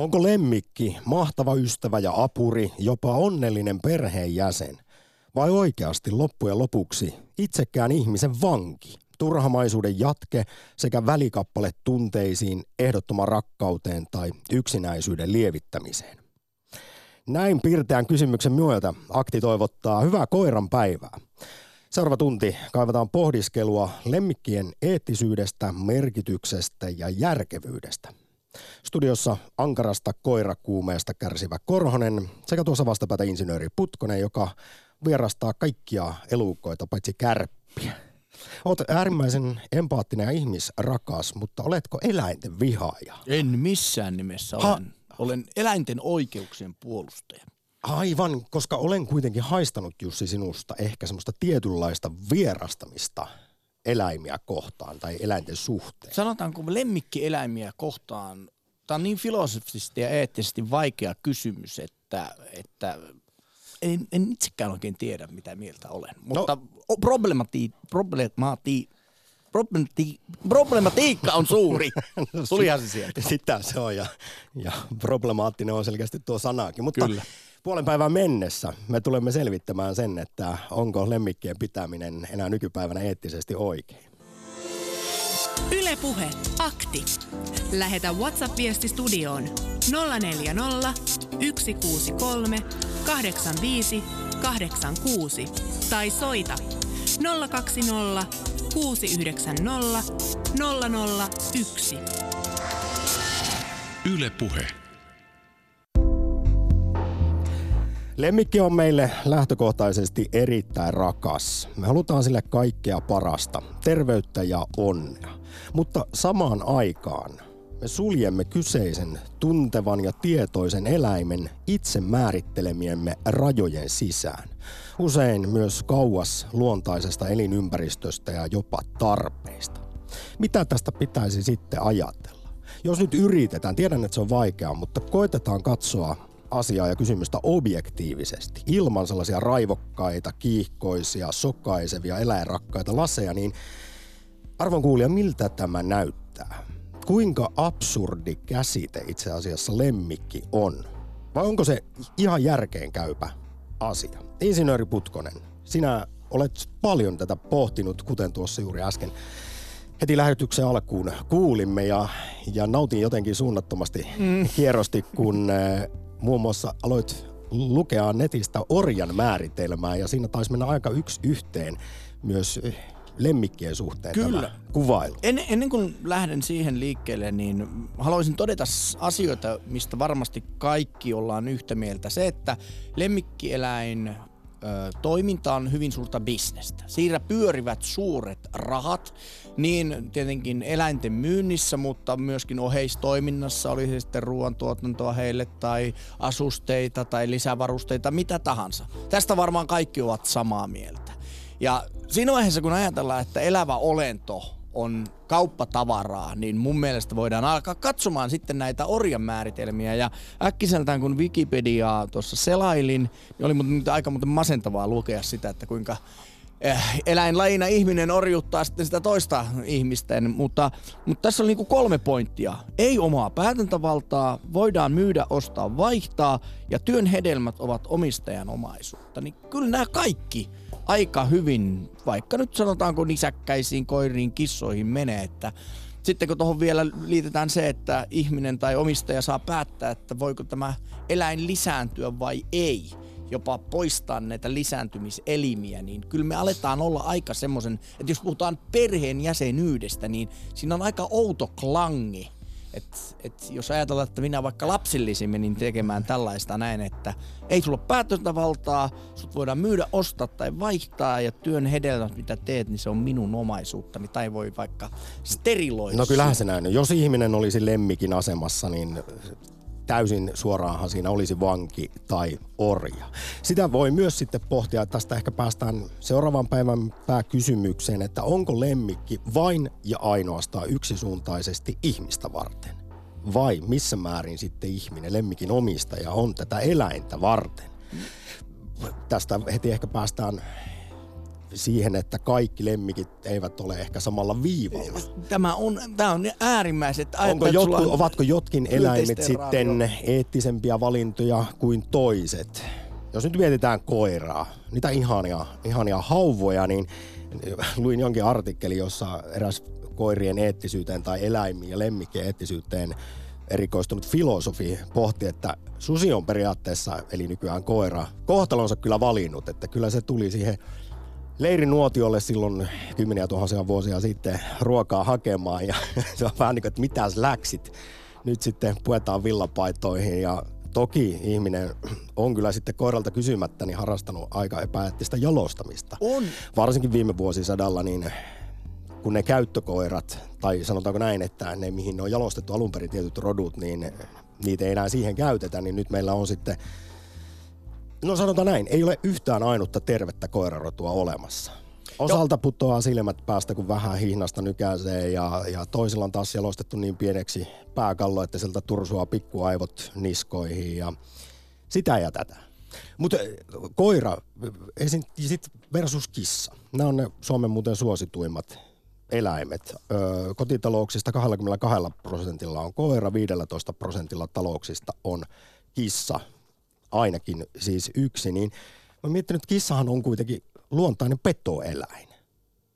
Onko lemmikki mahtava ystävä ja apuri, jopa onnellinen perheenjäsen? Vai oikeasti loppujen lopuksi itsekään ihmisen vanki, turhamaisuuden jatke sekä välikappale tunteisiin, ehdottoman rakkauteen tai yksinäisyyden lievittämiseen? Näin pirteän kysymyksen myötä akti toivottaa hyvää koiran päivää. Seuraava tunti kaivataan pohdiskelua lemmikkien eettisyydestä, merkityksestä ja järkevyydestä. Studiossa ankarasta koirakuumeesta kärsivä Korhonen sekä tuossa vastapäätä insinööri Putkonen, joka vierastaa kaikkia elukoita paitsi kärppiä. Olet äärimmäisen empaattinen ja ihmisrakas, mutta oletko eläinten vihaaja? En missään nimessä Ha- olen. Olen eläinten oikeuksien puolustaja. Aivan, koska olen kuitenkin haistanut Jussi sinusta ehkä semmoista tietynlaista vierastamista eläimiä kohtaan tai eläinten suhteen. Sanotaanko lemmikkieläimiä kohtaan, tämä on niin filosofisesti ja eettisesti vaikea kysymys, että, että en, en itsekään oikein tiedä, mitä mieltä olen. Mutta no. problemati, problemati, problemati, problematiikka on suuri. Tulihan se sieltä. Sitä se on ja, ja problemaattinen on selkeästi tuo sanakin. Mutta Kyllä. Puolen päivän mennessä me tulemme selvittämään sen, että onko lemmikkien pitäminen enää nykypäivänä eettisesti oikein. Ylepuhe akti. Lähetä WhatsApp-viesti studioon 040 163 85 86 tai soita 020 690 001. Yle Lemmikki on meille lähtökohtaisesti erittäin rakas. Me halutaan sille kaikkea parasta, terveyttä ja onnea. Mutta samaan aikaan me suljemme kyseisen tuntevan ja tietoisen eläimen itse määrittelemiemme rajojen sisään. Usein myös kauas luontaisesta elinympäristöstä ja jopa tarpeista. Mitä tästä pitäisi sitten ajatella? Jos nyt yritetään, tiedän että se on vaikeaa, mutta koitetaan katsoa asiaa ja kysymystä objektiivisesti, ilman sellaisia raivokkaita, kiihkoisia, sokaisevia, eläinrakkaita laseja, niin arvon kuulija, miltä tämä näyttää? Kuinka absurdi käsite itse asiassa lemmikki on? Vai onko se ihan järkeenkäypä asia? Insinööri Putkonen, sinä olet paljon tätä pohtinut, kuten tuossa juuri äsken heti lähetyksen alkuun kuulimme ja, ja nautin jotenkin suunnattomasti mm. hierosti, kun äh, muun muassa aloit lukea netistä orjan määritelmää ja siinä taisi mennä aika yksi yhteen myös äh, lemmikkien suhteen Kyllä. tämä kuvailu. En, ennen kuin lähden siihen liikkeelle, niin haluaisin todeta asioita, mistä varmasti kaikki ollaan yhtä mieltä. Se, että lemmikkieläin toiminta on hyvin suurta bisnestä. Siinä pyörivät suuret rahat, niin tietenkin eläinten myynnissä, mutta myöskin oheistoiminnassa, oli se sitten ruoantuotantoa heille tai asusteita tai lisävarusteita, mitä tahansa. Tästä varmaan kaikki ovat samaa mieltä. Ja siinä vaiheessa, kun ajatellaan, että elävä olento on kauppatavaraa, niin mun mielestä voidaan alkaa katsomaan sitten näitä orjan määritelmiä. Ja äkkiseltään kun Wikipediaa tuossa selailin, niin oli nyt aika muuten masentavaa lukea sitä, että kuinka eh, eläinlajina ihminen orjuttaa sitten sitä toista ihmisten, mutta, mutta tässä oli niinku kolme pointtia. Ei omaa päätäntävaltaa, voidaan myydä, ostaa, vaihtaa ja työn hedelmät ovat omistajan omaisuutta. Niin kyllä nämä kaikki aika hyvin, vaikka nyt sanotaanko nisäkkäisiin, koiriin, kissoihin menee, että sitten kun tuohon vielä liitetään se, että ihminen tai omistaja saa päättää, että voiko tämä eläin lisääntyä vai ei, jopa poistaa näitä lisääntymiselimiä, niin kyllä me aletaan olla aika semmoisen, että jos puhutaan perheen jäsenyydestä, niin siinä on aika outo klangi. Et, et jos ajatellaan, että minä vaikka lapsillisiin menin tekemään tällaista näin, että ei sulla ole päätöntävaltaa, sut voidaan myydä, ostaa tai vaihtaa ja työn hedelmät mitä teet, niin se on minun omaisuuttani tai voi vaikka steriloida. No kyllähän se näin. Jos ihminen olisi lemmikin asemassa, niin täysin suoraanhan siinä olisi vanki tai orja. Sitä voi myös sitten pohtia, että tästä ehkä päästään seuraavan päivän pääkysymykseen, että onko lemmikki vain ja ainoastaan yksisuuntaisesti ihmistä varten? Vai missä määrin sitten ihminen, lemmikin omistaja, on tätä eläintä varten? Tästä heti ehkä päästään siihen, että kaikki lemmikit eivät ole ehkä samalla viivalla. Tämä on, tämä on äärimmäiset. Onko jotkut, ovatko jotkin eläimet sitten eettisempiä valintoja kuin toiset? Jos nyt mietitään koiraa, niitä ihania, ihania hauvoja, niin luin jonkin artikkeli, jossa eräs koirien eettisyyteen tai eläimiin ja lemmikkien eettisyyteen erikoistunut filosofi pohti, että susi on periaatteessa, eli nykyään koira, kohtalonsa kyllä valinnut, että kyllä se tuli siihen leirinuotiolle silloin kymmeniä tuhansia vuosia sitten ruokaa hakemaan ja se on vähän niin kuin, että mitäs läksit. Nyt sitten puetaan villapaitoihin ja toki ihminen on kyllä sitten koiralta kysymättä niin harrastanut aika epäeettistä jalostamista. On. Varsinkin viime vuosisadalla niin kun ne käyttökoirat, tai sanotaanko näin, että ne mihin ne on jalostettu alun perin tietyt rodut, niin niitä ei enää siihen käytetä, niin nyt meillä on sitten, no sanotaan näin, ei ole yhtään ainutta tervettä koirarotua olemassa. Osalta putoaa silmät päästä, kun vähän hihnasta nykäisee ja, ja toisilla on taas jalostettu niin pieneksi pääkallo, että sieltä tursua pikkuaivot niskoihin ja sitä ja tätä. Mutta koira sit versus kissa. Nämä on ne Suomen muuten suosituimmat eläimet. Öö, kotitalouksista 22 prosentilla on koira, 15 prosentilla talouksista on kissa, ainakin siis yksi. Niin mä miettinyt, että kissahan on kuitenkin luontainen petoeläin,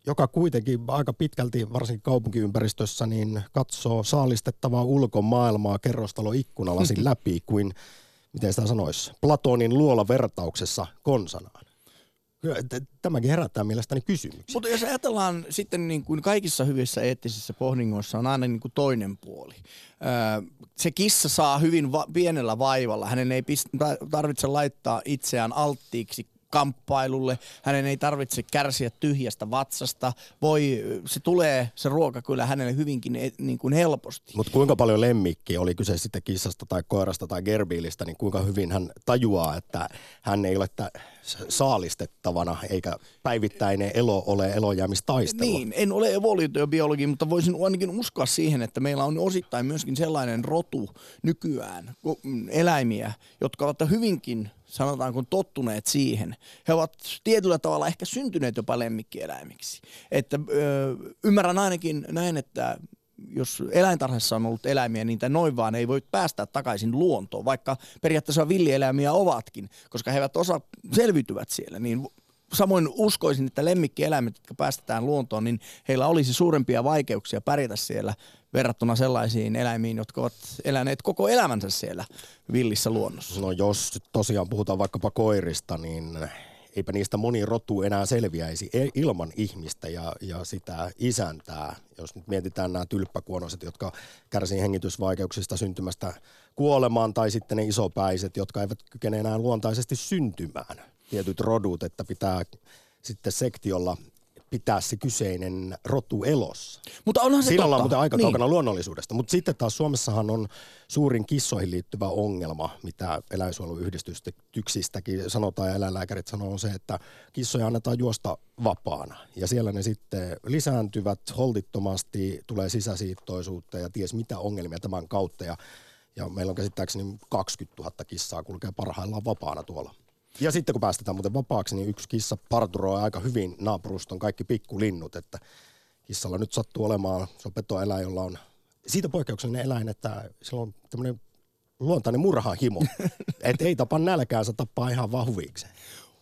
joka kuitenkin aika pitkälti, varsinkin kaupunkiympäristössä, niin katsoo saalistettavaa ulkomaailmaa kerrostaloikkunalasin läpi kuin, miten sitä sanoisi, Platonin luola vertauksessa konsanaan. Tämäkin herättää mielestäni kysymyksiä. Mutta jos ajatellaan sitten niin kuin kaikissa hyvissä eettisissä pohdingoissa on aina niin kuin toinen puoli. Se kissa saa hyvin va- pienellä vaivalla. Hänen ei pist- tarvitse laittaa itseään alttiiksi kamppailulle. Hänen ei tarvitse kärsiä tyhjästä vatsasta. Voi, se tulee se ruoka kyllä hänelle hyvinkin e, niin kuin helposti. Mutta kuinka paljon lemmikki, oli kyse sitten kissasta tai koirasta tai gerbiilistä, niin kuinka hyvin hän tajuaa, että hän ei ole saalistettavana eikä päivittäinen elo ole elojäämistaistelu. Niin, en ole evoluutiobiologi, mutta voisin ainakin uskoa siihen, että meillä on osittain myöskin sellainen rotu nykyään mm, eläimiä, jotka ovat hyvinkin sanotaanko tottuneet siihen. He ovat tietyllä tavalla ehkä syntyneet jopa lemmikkieläimiksi. Että ö, ymmärrän ainakin näin, että jos eläintarhassa on ollut eläimiä, niin noin vaan ei voi päästä takaisin luontoon, vaikka periaatteessa villieläimiä ovatkin, koska he eivät osa selviytyvät siellä, niin samoin uskoisin, että lemmikkieläimet, jotka päästetään luontoon, niin heillä olisi suurempia vaikeuksia pärjätä siellä verrattuna sellaisiin eläimiin, jotka ovat eläneet koko elämänsä siellä villissä luonnossa. No jos tosiaan puhutaan vaikkapa koirista, niin eipä niistä moni rotu enää selviäisi e- ilman ihmistä ja, ja sitä isäntää. Jos nyt mietitään nämä tylppäkuonoiset, jotka kärsii hengitysvaikeuksista syntymästä kuolemaan, tai sitten ne isopäiset, jotka eivät kykene enää luontaisesti syntymään. Tietyt rodut, että pitää sitten sektiolla pitää se kyseinen rotu elossa. Mutta onhan se Siinä totta. ollaan muuten aika niin. kaukana luonnollisuudesta. Mutta sitten taas Suomessahan on suurin kissoihin liittyvä ongelma, mitä eläinsuojeluyhdistyksistäkin sanotaan ja eläinlääkärit sanoo, on se, että kissoja annetaan juosta vapaana. Ja siellä ne sitten lisääntyvät holtittomasti, tulee sisäsiittoisuutta ja ties mitä ongelmia tämän kautta. Ja, ja meillä on käsittääkseni 20 000 kissaa kulkee parhaillaan vapaana tuolla. Ja sitten kun päästetään muuten vapaaksi, niin yksi kissa parturoi aika hyvin naapuruston kaikki pikkulinnut, että kissalla nyt sattuu olemaan, se on petoeläin, jolla on siitä poikkeuksellinen eläin, että sillä on tämmöinen luontainen murhahimo. että ei tapa nälkäänsä, tappaa ihan vaan huvikseen.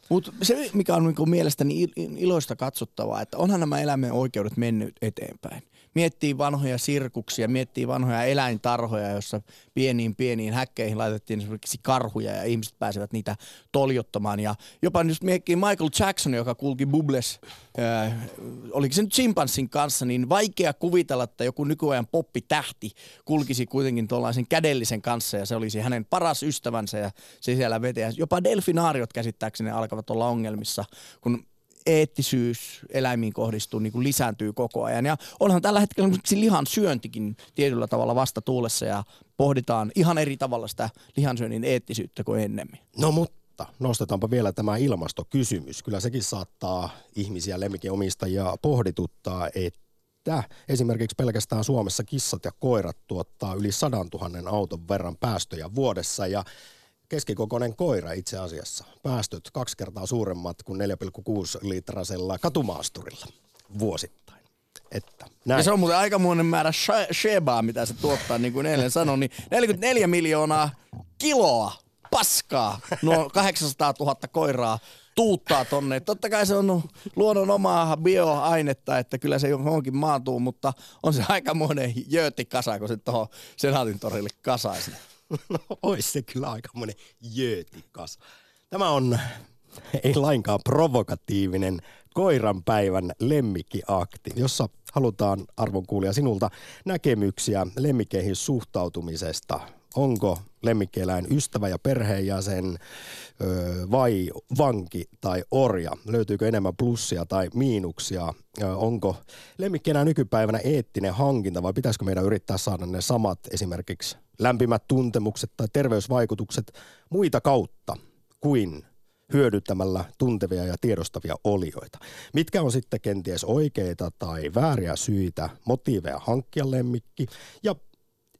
Mutta se, mikä on niinku mielestäni iloista katsottavaa, että onhan nämä eläimen oikeudet mennyt eteenpäin miettii vanhoja sirkuksia, miettii vanhoja eläintarhoja, jossa pieniin pieniin häkkeihin laitettiin esimerkiksi karhuja ja ihmiset pääsevät niitä toljottamaan. Ja jopa jos miettii Michael Jackson, joka kulki Bubles, äh, oliko se nyt chimpanssin kanssa, niin vaikea kuvitella, että joku nykyajan poppitähti kulkisi kuitenkin tuollaisen kädellisen kanssa ja se olisi hänen paras ystävänsä ja se siellä vetää. Jopa delfinaariot käsittääkseni alkavat olla ongelmissa, kun eettisyys eläimiin kohdistuu niin kuin lisääntyy koko ajan. Ja onhan tällä hetkellä lihan syöntikin tietyllä tavalla vasta tuulessa ja pohditaan ihan eri tavalla sitä lihansyönnin eettisyyttä kuin ennemmin. No mutta nostetaanpa vielä tämä ilmastokysymys. Kyllä sekin saattaa ihmisiä, lemmikinomistajia pohdituttaa, että esimerkiksi pelkästään Suomessa kissat ja koirat tuottaa yli 100 000 auton verran päästöjä vuodessa ja keskikokoinen koira itse asiassa. Päästöt kaksi kertaa suuremmat kuin 4,6 litrasella katumaasturilla vuosittain. Että. Ja se on muuten aikamoinen määrä shebaa, mitä se tuottaa, niin kuin eilen sanoin, niin 44 miljoonaa kiloa paskaa nuo 800 000 koiraa tuuttaa tonne. Totta kai se on luonnon omaa bioainetta, että kyllä se johonkin maatuu, mutta on se aikamoinen jöötikasa, kun se tuohon Senaatin torille kasaisi. No ois se kyllä aikamoinen jöötikasa. Tämä on ei lainkaan provokatiivinen koiranpäivän lemmikkiakti, jossa halutaan arvon kuulia sinulta näkemyksiä lemmikkeihin suhtautumisesta – onko lemmikkieläin ystävä ja perheenjäsen vai vanki tai orja? Löytyykö enemmän plussia tai miinuksia? onko lemmikkieläin nykypäivänä eettinen hankinta vai pitäisikö meidän yrittää saada ne samat esimerkiksi lämpimät tuntemukset tai terveysvaikutukset muita kautta kuin hyödyttämällä tuntevia ja tiedostavia olioita. Mitkä on sitten kenties oikeita tai vääriä syitä, motiiveja hankkia lemmikki ja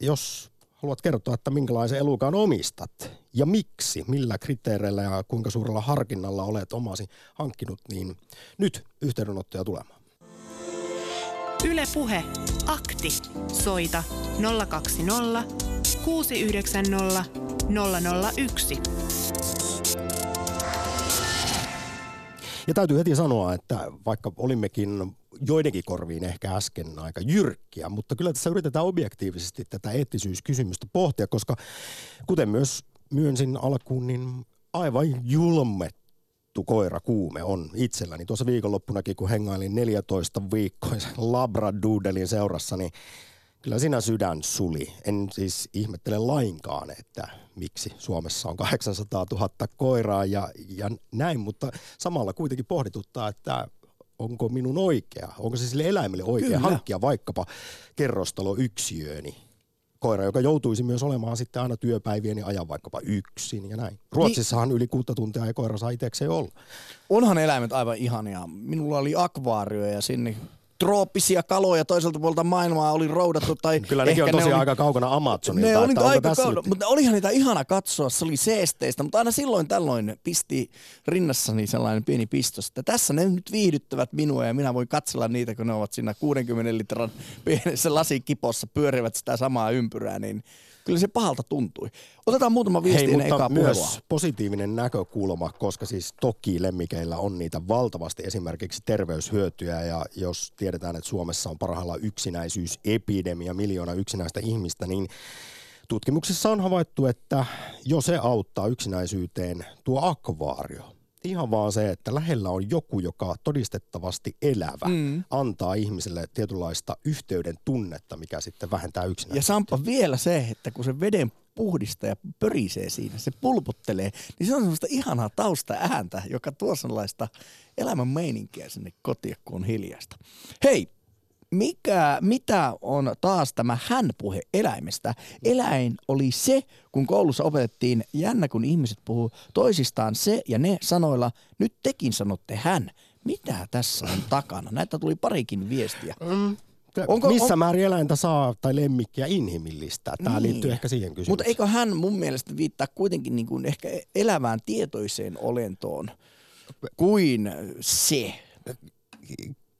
jos haluat kertoa, että minkälaisen elukan omistat ja miksi, millä kriteereillä ja kuinka suurella harkinnalla olet omasi hankkinut, niin nyt yhteydenottoja tulemaan. Yle Puhe. Akti. Soita 020 690 001. Ja täytyy heti sanoa, että vaikka olimmekin joidenkin korviin ehkä äsken aika jyrkkiä, mutta kyllä tässä yritetään objektiivisesti tätä eettisyyskysymystä pohtia, koska kuten myös myönsin alkuun, niin aivan julmettu koira kuume on itselläni. Tuossa viikonloppunakin, kun hengailin 14 viikkoisen Labradoodlein seurassa, niin kyllä siinä sydän suli. En siis ihmettele lainkaan, että miksi Suomessa on 800 000 koiraa ja, ja näin, mutta samalla kuitenkin pohdituttaa, että onko minun oikea, onko se sille eläimelle oikea Kyllä. hankkia vaikkapa kerrostalo yksiööni koira, joka joutuisi myös olemaan sitten aina työpäivieni ajan vaikkapa yksin ja näin. Ruotsissahan niin, yli kuutta tuntia ei koira saa itsekseen olla. Onhan eläimet aivan ihania. Minulla oli akvaario ja sinne trooppisia kaloja toiselta puolta maailmaa oli roudattu. Tai Kyllä nekin on tosiaan ne oli, aika kaukana Amazonilta. Ne oli aika kaukana, mutta olihan niitä ihana katsoa, se oli seesteistä, mutta aina silloin tällöin pisti rinnassani sellainen pieni pistos, että tässä ne nyt viihdyttävät minua ja minä voin katsella niitä, kun ne ovat siinä 60 litran pienessä lasikipossa, pyörivät sitä samaa ympyrää, niin kyllä se pahalta tuntui. Otetaan muutama viesti Hei, mutta myös puhelua. positiivinen näkökulma, koska siis toki lemmikeillä on niitä valtavasti esimerkiksi terveyshyötyjä ja jos tiedetään, että Suomessa on parhaillaan yksinäisyysepidemia, miljoona yksinäistä ihmistä, niin tutkimuksissa on havaittu, että jo se auttaa yksinäisyyteen tuo akvaario ihan vaan se, että lähellä on joku, joka todistettavasti elävä, mm. antaa ihmiselle tietynlaista yhteyden tunnetta, mikä sitten vähentää yksinäisyyttä. Ja Sampa vielä se, että kun se veden puhdistaja pörisee siinä, se pulputtelee, niin se on semmoista ihanaa tausta ääntä, joka tuo sellaista elämän meininkiä sinne kotiin, kun on hiljasta. Hei, mikä, mitä on taas tämä hän-puhe eläimestä? Eläin oli se, kun koulussa opetettiin jännä, kun ihmiset puhuu toisistaan se ja ne sanoilla, nyt tekin sanotte hän. Mitä tässä on takana? Näitä tuli parikin viestiä. Mm. Onko, Missä on... määrin eläintä saa tai lemmikkiä inhimillistä? Tämä niin. liittyy ehkä siihen kysymykseen. Mutta eikö hän mun mielestä viittaa kuitenkin niin kuin ehkä elävään tietoiseen olentoon kuin se?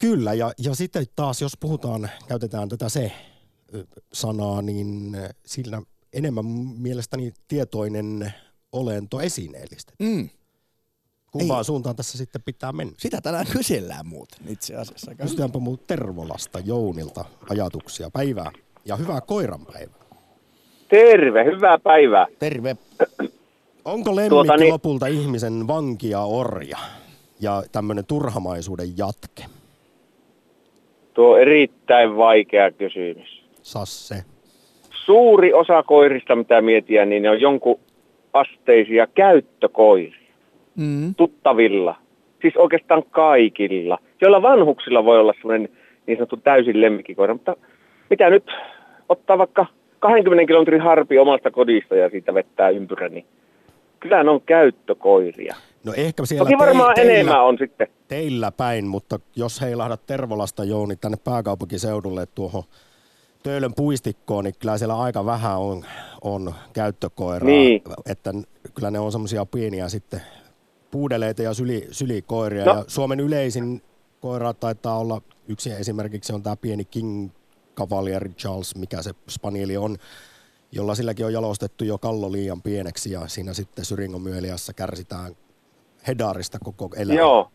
Kyllä, ja, ja sitten taas jos puhutaan, käytetään tätä se-sanaa, niin sillä enemmän mielestäni tietoinen olento esineellistä. Mm. Kumpaan Ei. suuntaan tässä sitten pitää mennä? Sitä tänään kysellään muuten itse asiassa. Kysytäänpä muu Tervolasta Jounilta ajatuksia. Päivää ja hyvää koiranpäivää. Terve, hyvää päivää. Terve. Onko lemmikki tuota, niin... lopulta ihmisen vankia orja ja tämmöinen turhamaisuuden jatke? Tuo on erittäin vaikea kysymys. Sasse. Suuri osa koirista, mitä mietiä, niin ne on jonkun asteisia käyttökoiria. Mm. Tuttavilla. Siis oikeastaan kaikilla. Joilla vanhuksilla voi olla semmoinen niin sanottu täysin lemmikkikoira. Mutta mitä nyt ottaa vaikka 20 kilometrin harpi omasta kodista ja siitä vettää ympyrä, niin kyllä ne on käyttökoiria. No ehkä siellä Toki varmaan teillä, enemmän on sitten. Teillä päin, mutta jos heilahdat Tervolasta Jouni tänne pääkaupunkiseudulle tuohon Töölön puistikkoon, niin kyllä siellä aika vähän on, on käyttökoiraa. Niin. Että kyllä ne on semmoisia pieniä sitten puudeleita ja syli, sylikoiria. No. Ja Suomen yleisin koira taitaa olla, yksi esimerkiksi on tämä pieni King Cavalier Charles, mikä se spanieli on, jolla silläkin on jalostettu jo kallo liian pieneksi ja siinä sitten Syringon myöliassa kärsitään hedarista koko elämä. Joo.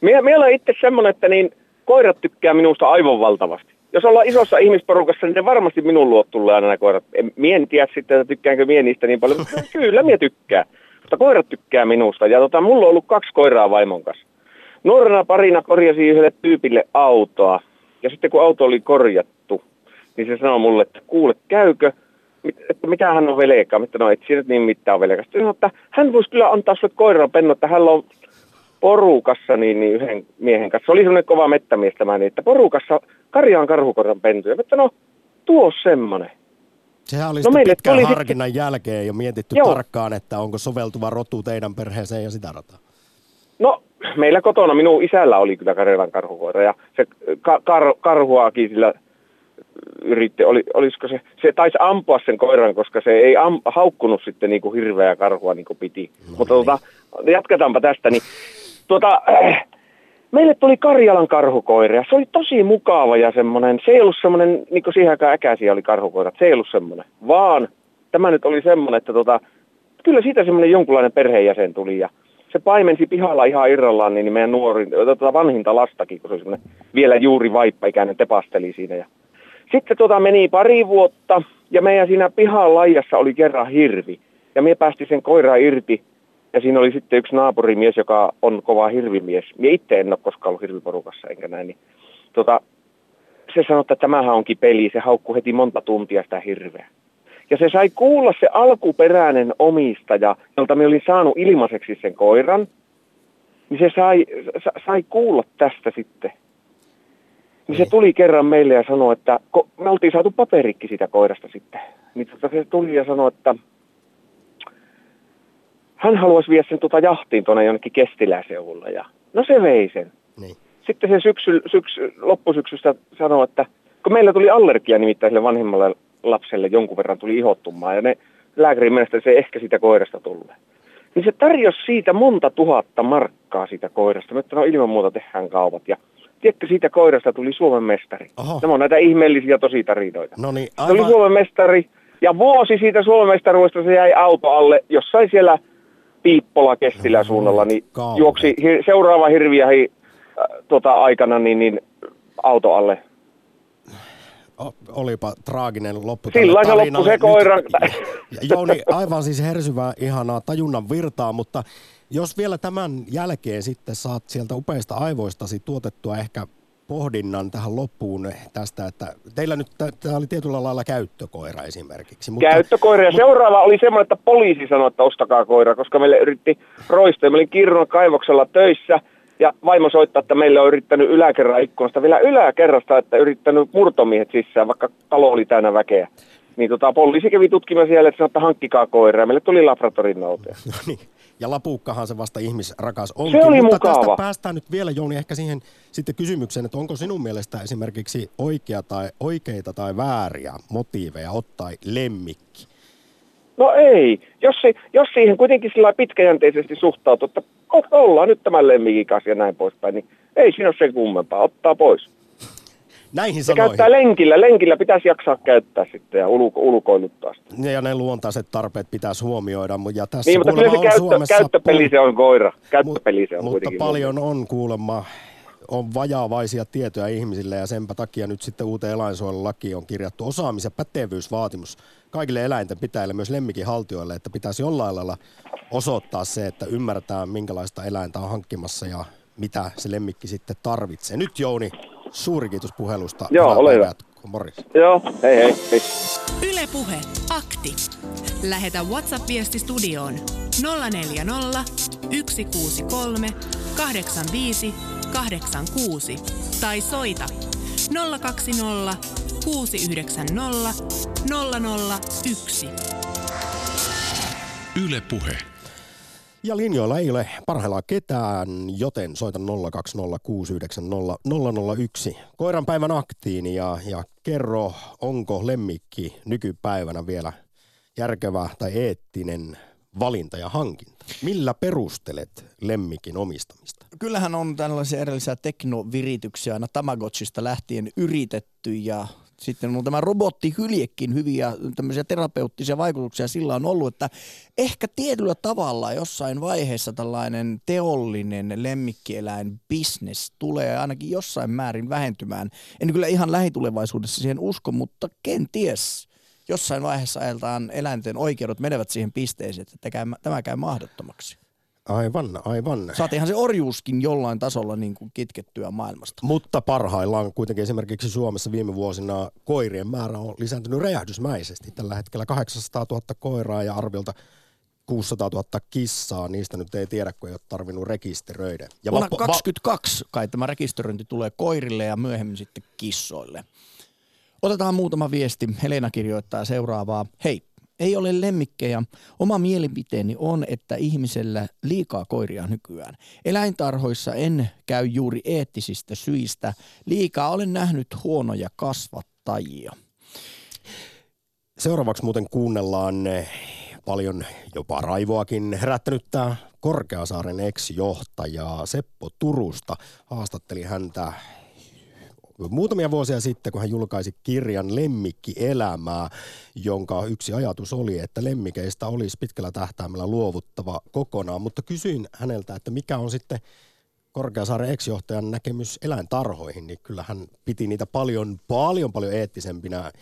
Mie, meillä on itse semmoinen, että niin koirat tykkää minusta aivan valtavasti. Jos ollaan isossa ihmisporukassa, niin ne varmasti minun luot tulee aina nämä koirat. En, mie en tiedä sitten, että tykkäänkö mie niistä niin paljon, mutta kyllä mie tykkää. Mutta koirat tykkää minusta. Ja tota, mulla on ollut kaksi koiraa vaimon kanssa. Nuorena parina korjasi yhdelle tyypille autoa. Ja sitten kun auto oli korjattu, niin se sanoi mulle, että kuule, käykö, että mitä hän on velkaa. Mitä no, et siinä niin mitään velkaa. Sitten että hän voisi kyllä antaa sulle koiran penno, että hän on porukassa niin, niin yhden miehen kanssa. Se oli semmoinen kova mettämies tämä, niin, että porukassa karjaan karhukoran pentuja. Että no, tuo semmoinen. Sehän oli no pitkän harkinnan sitten... jälkeen jo mietitty Joo. tarkkaan, että onko soveltuva rotu teidän perheeseen ja sitä rataa. No, meillä kotona minun isällä oli kyllä Karjalan karhukoira ja se ka- kar- karhuakin sillä yritti, oli, olisiko se, se taisi ampua sen koiran, koska se ei am, haukkunut sitten niin kuin hirveä karhua niin kuin piti. No Mutta niin. tota, jatketaanpa tästä, niin tuota, äh, meille tuli Karjalan karhukoira ja se oli tosi mukava ja semmoinen, se ei ollut semmoinen, niin kuin siihen aikaan äkäisiä oli karhukoirat, se ei ollut semmoinen, vaan tämä nyt oli semmoinen, että tota, kyllä siitä semmoinen jonkunlainen perheenjäsen tuli ja se paimensi pihalla ihan irrallaan niin meidän nuorin, tota vanhinta lastakin, kun se oli semmoinen vielä juuri vaippaikäinen tepasteli siinä ja sitten tota meni pari vuotta ja meidän siinä pihan laijassa oli kerran hirvi. Ja me päästi sen koiraa irti. Ja siinä oli sitten yksi naapurimies, joka on kova hirvimies. Mie itse en ole koskaan ollut hirviporukassa enkä näin. Niin, tota, se sanoi, että tämähän onkin peli. Se haukkui heti monta tuntia sitä hirveä. Ja se sai kuulla se alkuperäinen omistaja, jolta me olin saanut ilmaiseksi sen koiran. Niin se sai, sai kuulla tästä sitten. Niin se tuli kerran meille ja sanoi, että me oltiin saatu paperikki siitä koirasta sitten. Niin tota se tuli ja sanoi, että hän haluaisi viedä sen tuota jahtiin tuonne jonnekin Kestiläseudulla. Ja no se vei sen. Niin. Sitten se syksy, syksy, loppusyksystä sanoi, että kun meillä tuli allergia nimittäin sille vanhemmalle lapselle jonkun verran tuli ihottumaan ja ne lääkärin mielestä se ehkä siitä koirasta tulee. Niin se tarjosi siitä monta tuhatta markkaa siitä koirasta. Me että no ilman muuta tehdään kaupat. Ja tiedätkö, siitä koirasta tuli Suomen mestari. Oho. Nämä on näitä ihmeellisiä tosi tarinoita. No niin, aivan... Se oli Suomen mestari, ja vuosi siitä Suomen mestaruudesta se jäi auto alle, jossain siellä Piippola Kestilä no, suunnalla, niin Kauhe. juoksi hir- seuraava hirviä hi, äh, tota, aikana niin, niin, auto alle. Olipa traaginen loppu Sillä se loppu se koira. Jouni, aivan siis hersyvää, ihanaa tajunnan virtaa, mutta jos vielä tämän jälkeen sitten saat sieltä upeista aivoistasi tuotettua ehkä pohdinnan tähän loppuun tästä, että teillä nyt tämä oli tietyllä lailla käyttökoira esimerkiksi. Mutta, käyttökoira ja mutta... seuraava oli semmoinen, että poliisi sanoi, että ostakaa koira, koska meille yritti roistoja. Mä olin Kirron kaivoksella töissä ja vaimo soittaa, että meille on yrittänyt yläkerran ikkunasta, vielä yläkerrasta, että yrittänyt murtomiehet sisään, vaikka talo oli täynnä väkeä. Niin tota, poliisi kävi tutkimaan siellä, että sanoi, että hankkikaa koira ja meille tuli laboratorin noutaja. No niin. Ja lapukkahan se vasta ihmisrakas onkin. Se oli Mutta mukava. tästä päästään nyt vielä Jouni ehkä siihen sitten kysymykseen, että onko sinun mielestä esimerkiksi oikea tai, oikeita tai vääriä motiiveja ottaa lemmikki? No ei. Jos, se, jos siihen kuitenkin sillä pitkäjänteisesti suhtautuu, että ollaan nyt tämän lemmikin kanssa ja näin poispäin, niin ei siinä ole sen kummempaa. Ottaa pois. Näihin se käyttää lenkillä. Lenkillä pitäisi jaksaa käyttää sitten ja ulko- ulkoiluttaa sitä. Ja ne luontaiset tarpeet pitäisi huomioida. Ja tässä niin, mutta kyllä se käyttö, Suomessa käyttöpeli se on koira. Käyttöpeli se on Mutta paljon on kuulemma on vajaavaisia tietoja ihmisille ja senpä takia nyt sitten uuteen eläinsuojelulakiin on kirjattu osaamis- ja pätevyysvaatimus kaikille eläinten pitäjille, myös lemmikin haltijoille, että pitäisi jollain lailla osoittaa se, että ymmärretään minkälaista eläintä on hankkimassa ja mitä se lemmikki sitten tarvitsee. Nyt Jouni, Suuri kiitos puhelusta. Joo, Hyvää ole hyvä. Morris. Joo, hei hei. hei. Yle Puhe, akti. Lähetä WhatsApp-viesti studioon 040 163 85 86 tai soita 020 690 001. Yle Puhe. Ja linjoilla ei ole parhaillaan ketään, joten soita 020690001. Koiran päivän aktiini ja, ja kerro, onko lemmikki nykypäivänä vielä järkevä tai eettinen valinta ja hankinta. Millä perustelet lemmikin omistamista? Kyllähän on tällaisia erillisiä teknovirityksiä aina Tamagotchista lähtien yritetty ja sitten on tämä robottihyljekin hyviä tämmöisiä terapeuttisia vaikutuksia sillä on ollut, että ehkä tietyllä tavalla jossain vaiheessa tällainen teollinen lemmikkieläin business tulee ainakin jossain määrin vähentymään. En kyllä ihan lähitulevaisuudessa siihen usko, mutta kenties jossain vaiheessa ajeltaan eläinten oikeudet menevät siihen pisteeseen, että tämä käy mahdottomaksi. Aivan, aivan. Saatiinhan se orjuuskin jollain tasolla niin kuin kitkettyä maailmasta. Mutta parhaillaan kuitenkin esimerkiksi Suomessa viime vuosina koirien määrä on lisääntynyt räjähdysmäisesti. Tällä hetkellä 800 000 koiraa ja arviolta 600 000 kissaa, niistä nyt ei tiedä, kun ei ole tarvinnut rekisteröidä. Ja Vuonna va- 22 kai tämä rekisteröinti tulee koirille ja myöhemmin sitten kissoille. Otetaan muutama viesti. Helena kirjoittaa seuraavaa. Hei, ei ole lemmikkejä. Oma mielipiteeni on, että ihmisellä liikaa koiria nykyään. Eläintarhoissa en käy juuri eettisistä syistä. Liikaa olen nähnyt huonoja kasvattajia. Seuraavaksi muuten kuunnellaan eh, paljon jopa raivoakin herättänyt tämä Korkeasaaren ex-johtaja Seppo Turusta. Haastatteli häntä muutamia vuosia sitten, kun hän julkaisi kirjan Lemmikki elämää, jonka yksi ajatus oli, että lemmikeistä olisi pitkällä tähtäimellä luovuttava kokonaan. Mutta kysyin häneltä, että mikä on sitten Korkeasaaren ex-johtajan näkemys eläintarhoihin, niin kyllä hän piti niitä paljon, paljon, paljon eettisempinä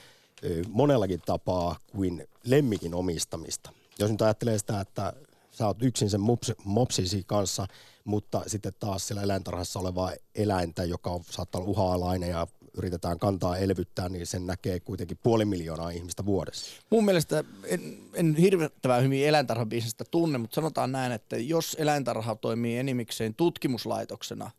monellakin tapaa kuin lemmikin omistamista. Jos nyt ajattelee sitä, että sä oot yksin sen mops, mopsisi kanssa, mutta sitten taas siellä eläintarhassa olevaa eläintä, joka on, saattaa olla uha-alainen ja yritetään kantaa elvyttää, niin sen näkee kuitenkin puoli miljoonaa ihmistä vuodessa. Mun mielestä en, en hirvettävän hyvin eläintarhabisnestä tunne, mutta sanotaan näin, että jos eläintarha toimii enimikseen tutkimuslaitoksena,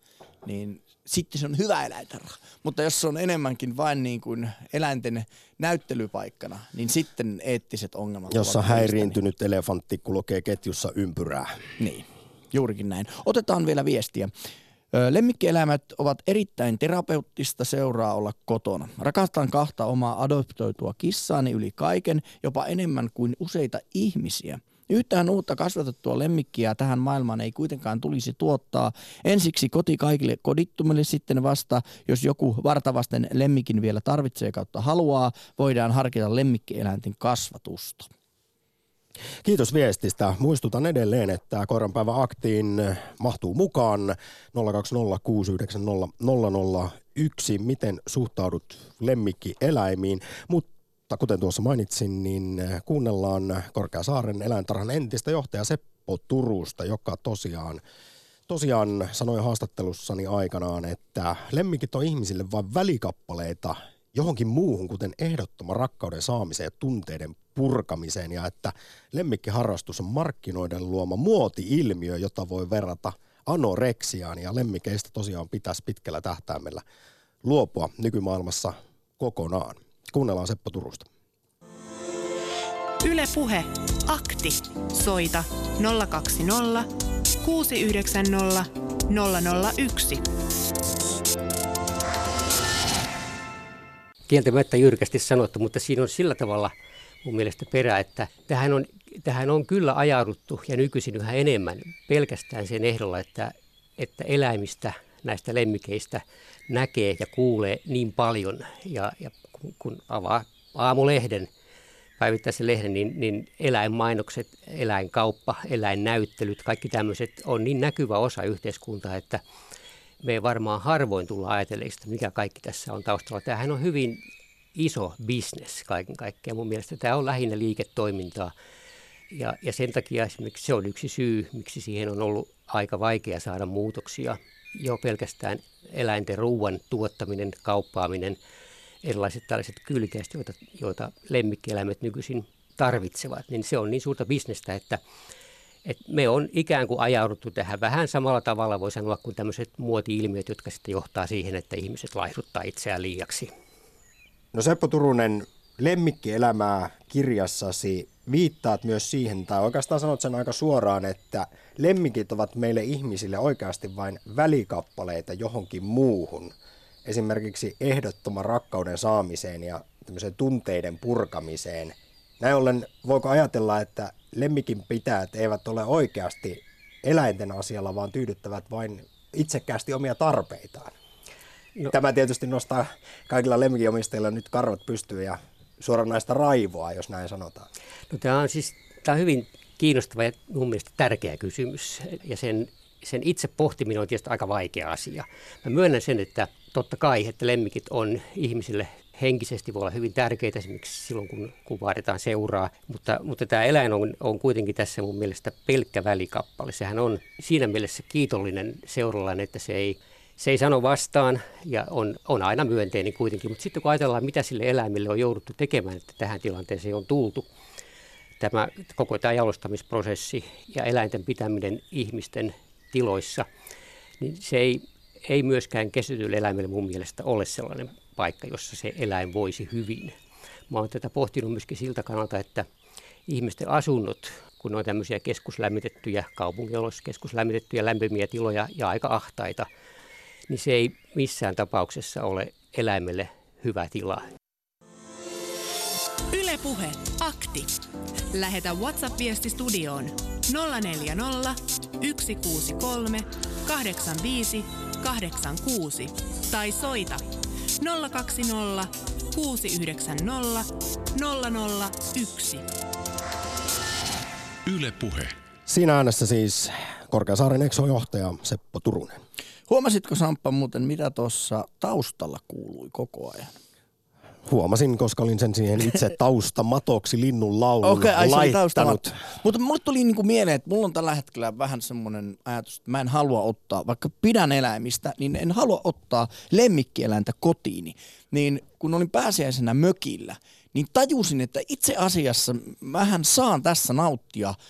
niin sitten se on hyvä eläintarha. Mutta jos se on enemmänkin vain niin kuin eläinten näyttelypaikkana, niin sitten eettiset ongelmat Jossa häiriintynyt elefantti kulkee ketjussa ympyrää. Niin, juurikin näin. Otetaan vielä viestiä. Lemmikkieläimet ovat erittäin terapeuttista seuraa olla kotona. Rakastan kahta omaa adoptoitua kissaani yli kaiken, jopa enemmän kuin useita ihmisiä – Yhtään uutta kasvatettua lemmikkiä tähän maailmaan ei kuitenkaan tulisi tuottaa. Ensiksi koti kaikille kodittumille sitten vasta, jos joku vartavasten lemmikin vielä tarvitsee kautta haluaa, voidaan harkita lemmikkieläinten kasvatusta. Kiitos viestistä. Muistutan edelleen, että Koiranpäivä Aktiin mahtuu mukaan 020690001. Miten suhtaudut lemmikkieläimiin? Mutta mutta kuten tuossa mainitsin, niin äh, kuunnellaan Korkeasaaren eläintarhan entistä johtaja Seppo Turusta, joka tosiaan tosiaan sanoi haastattelussani aikanaan, että lemmikit on ihmisille vain välikappaleita johonkin muuhun, kuten ehdottoman rakkauden saamiseen ja tunteiden purkamiseen, ja että lemmikkiharrastus on markkinoiden luoma muoti-ilmiö, jota voi verrata anoreksiaan, ja lemmikeistä tosiaan pitäisi pitkällä tähtäimellä luopua nykymaailmassa kokonaan. Kuunnellaan Seppo Turusta. Yle Puhe. Akti. Soita 020 690 001. Kieltämättä jyrkästi sanottu, mutta siinä on sillä tavalla mun mielestä perä, että tähän on, tähän on kyllä ajauduttu ja nykyisin yhä enemmän pelkästään sen ehdolla, että, että eläimistä, näistä lemmikeistä näkee ja kuulee niin paljon ja, ja kun avaa aamulehden, päivittäisen lehden, niin, niin eläinmainokset, eläinkauppa, eläinnäyttelyt, kaikki tämmöiset on niin näkyvä osa yhteiskuntaa, että me varmaan harvoin tulla ajatelleeksi, mikä kaikki tässä on taustalla. Tämähän on hyvin iso business kaiken kaikkiaan. Mun mielestä tämä on lähinnä liiketoimintaa. Ja, ja sen takia esimerkiksi se on yksi syy, miksi siihen on ollut aika vaikea saada muutoksia. Jo pelkästään eläinten ruoan tuottaminen, kauppaaminen – erilaiset tällaiset kylkeästi, joita, joita lemmikkieläimet nykyisin tarvitsevat, niin se on niin suurta bisnestä, että, että me on ikään kuin ajauduttu tähän vähän samalla tavalla, voi sanoa, kuin tämmöiset muoti-ilmiöt, jotka sitten johtaa siihen, että ihmiset laihduttaa itseään liiaksi. No Seppo Turunen, lemmikkielämää kirjassasi viittaat myös siihen, tai oikeastaan sanot sen aika suoraan, että lemmikit ovat meille ihmisille oikeasti vain välikappaleita johonkin muuhun esimerkiksi ehdottoman rakkauden saamiseen ja tämmöiseen tunteiden purkamiseen Näin ollen voiko ajatella, että lemmikin pitäjät eivät ole oikeasti eläinten asialla, vaan tyydyttävät vain itsekkäästi omia tarpeitaan? No. Tämä tietysti nostaa kaikilla lemmikinomistajilla nyt karvat pystyyn ja suoranaista raivoa, jos näin sanotaan. No, tämä on siis tämä on hyvin kiinnostava ja mun mielestä tärkeä kysymys. Ja sen, sen itse pohtiminen on tietysti aika vaikea asia. Mä myönnän sen, että totta kai, että lemmikit on ihmisille henkisesti voi olla hyvin tärkeitä esimerkiksi silloin, kun, kun vaaditaan seuraa, mutta, mutta tämä eläin on, on kuitenkin tässä mun mielestä pelkkä välikappale. Sehän on siinä mielessä kiitollinen seuralainen, että se ei, se ei sano vastaan ja on, on aina myönteinen kuitenkin, mutta sitten kun ajatellaan, mitä sille eläimelle on jouduttu tekemään, että tähän tilanteeseen on tultu, tämä koko tämä jalostamisprosessi ja eläinten pitäminen ihmisten tiloissa, niin se ei, ei myöskään kesytylle eläimelle mun mielestä ole sellainen paikka, jossa se eläin voisi hyvin. Mä oon tätä pohtinut myöskin siltä kannalta, että ihmisten asunnot, kun on tämmöisiä keskuslämmitettyjä, kaupungioloissa keskuslämmitettyjä lämpimiä tiloja ja aika ahtaita, niin se ei missään tapauksessa ole eläimelle hyvä tila. Ylepuhe akti. Lähetä WhatsApp-viesti studioon 040 163 85 86 tai soita 020 690 001. Yle Puhe. Siinä äänessä siis Korkeasaaren Exo-johtaja Seppo Turunen. Huomasitko Samppa muuten, mitä tuossa taustalla kuului koko ajan? Huomasin, koska olin sen siihen itse taustamatoksi linnun laulun okay, ai, laittanut. Mutta mulle tuli niinku mieleen, että mulla on tällä hetkellä vähän semmoinen ajatus, että mä en halua ottaa, vaikka pidän eläimistä, niin en halua ottaa lemmikkieläintä kotiini. Niin kun olin pääsiäisenä mökillä, niin tajusin, että itse asiassa mähän saan tässä nauttia –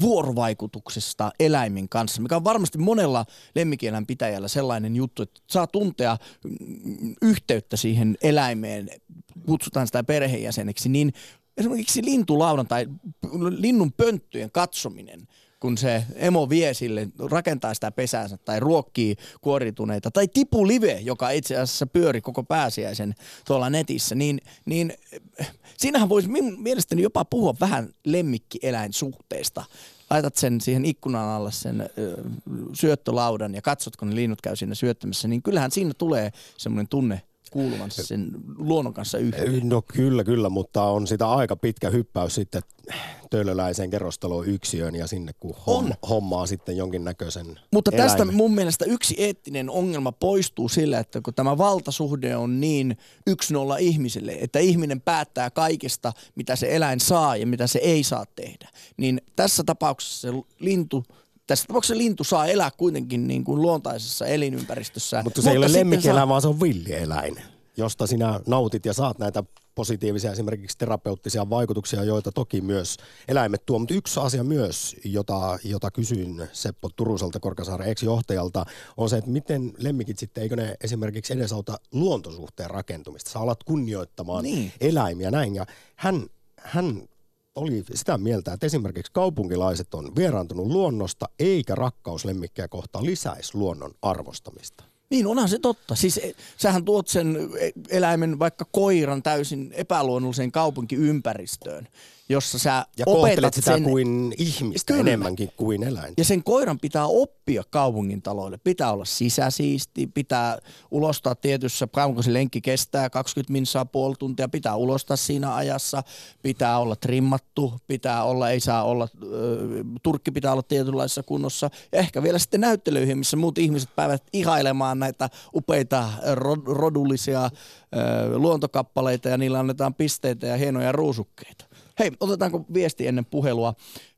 vuorovaikutuksesta eläimen kanssa, mikä on varmasti monella pitäjällä sellainen juttu, että saa tuntea yhteyttä siihen eläimeen, kutsutaan sitä perheenjäseneksi, niin esimerkiksi lintulaudan tai linnun pönttyjen katsominen – kun se emo vie sille, rakentaa sitä pesäänsä tai ruokkii kuorituneita, tai Tipu Live, joka itse asiassa pyöri koko pääsiäisen tuolla netissä, niin, niin siinähän voisi mielestäni jopa puhua vähän lemmikkieläinsuhteesta. Laitat sen siihen ikkunan alla sen syöttölaudan ja katsot, kun ne linnut käy siinä syöttämässä, niin kyllähän siinä tulee semmoinen tunne kuuluvansa sen luonnon kanssa yhteen. No kyllä, kyllä, mutta on sitä aika pitkä hyppäys sitten töölöläiseen yksiöön ja sinne kun on. hommaa sitten jonkinnäköisen Mutta eläimen. tästä mun mielestä yksi eettinen ongelma poistuu sillä, että kun tämä valtasuhde on niin yksi nolla ihmiselle, että ihminen päättää kaikesta, mitä se eläin saa ja mitä se ei saa tehdä, niin tässä tapauksessa se lintu tässä tapauksessa lintu saa elää kuitenkin niin kuin luontaisessa elinympäristössä. Mutta se Mutta ei ole lemmikkieläin, saa... vaan se on villieläin, josta sinä nautit ja saat näitä positiivisia esimerkiksi terapeuttisia vaikutuksia, joita toki myös eläimet tuo. Mutta yksi asia myös, jota, jota kysyin Seppo Turuselta, Korkeasaaren ex-johtajalta, on se, että miten lemmikit sitten, eikö ne esimerkiksi edesauta luontosuhteen rakentumista? Sä alat kunnioittamaan niin. eläimiä näin. Ja hän, hän oli sitä mieltä, että esimerkiksi kaupunkilaiset on vieraantunut luonnosta, eikä rakkaus lemmikkejä kohtaan lisäisi luonnon arvostamista. Niin, onhan se totta. Siis e, sähän tuot sen e, eläimen, vaikka koiran, täysin epäluonnolliseen kaupunkiympäristöön jossa sä ja opetat sitä sen... kuin ihmistä Kyllä. enemmänkin kuin eläintä. Ja sen koiran pitää oppia kaupungin taloille. Pitää olla sisäsiisti, pitää ulostaa tietyssä, kauanko se lenkki kestää, 20 minsaa puoli tuntia, pitää ulostaa siinä ajassa, pitää olla trimmattu, pitää olla, ei saa olla, äh, turkki pitää olla tietynlaisessa kunnossa. Ja ehkä vielä sitten näyttelyihin, missä muut ihmiset päävät ihailemaan näitä upeita rod, rodullisia äh, luontokappaleita ja niillä annetaan pisteitä ja hienoja ruusukkeita. Hei, otetaanko viesti ennen puhelua?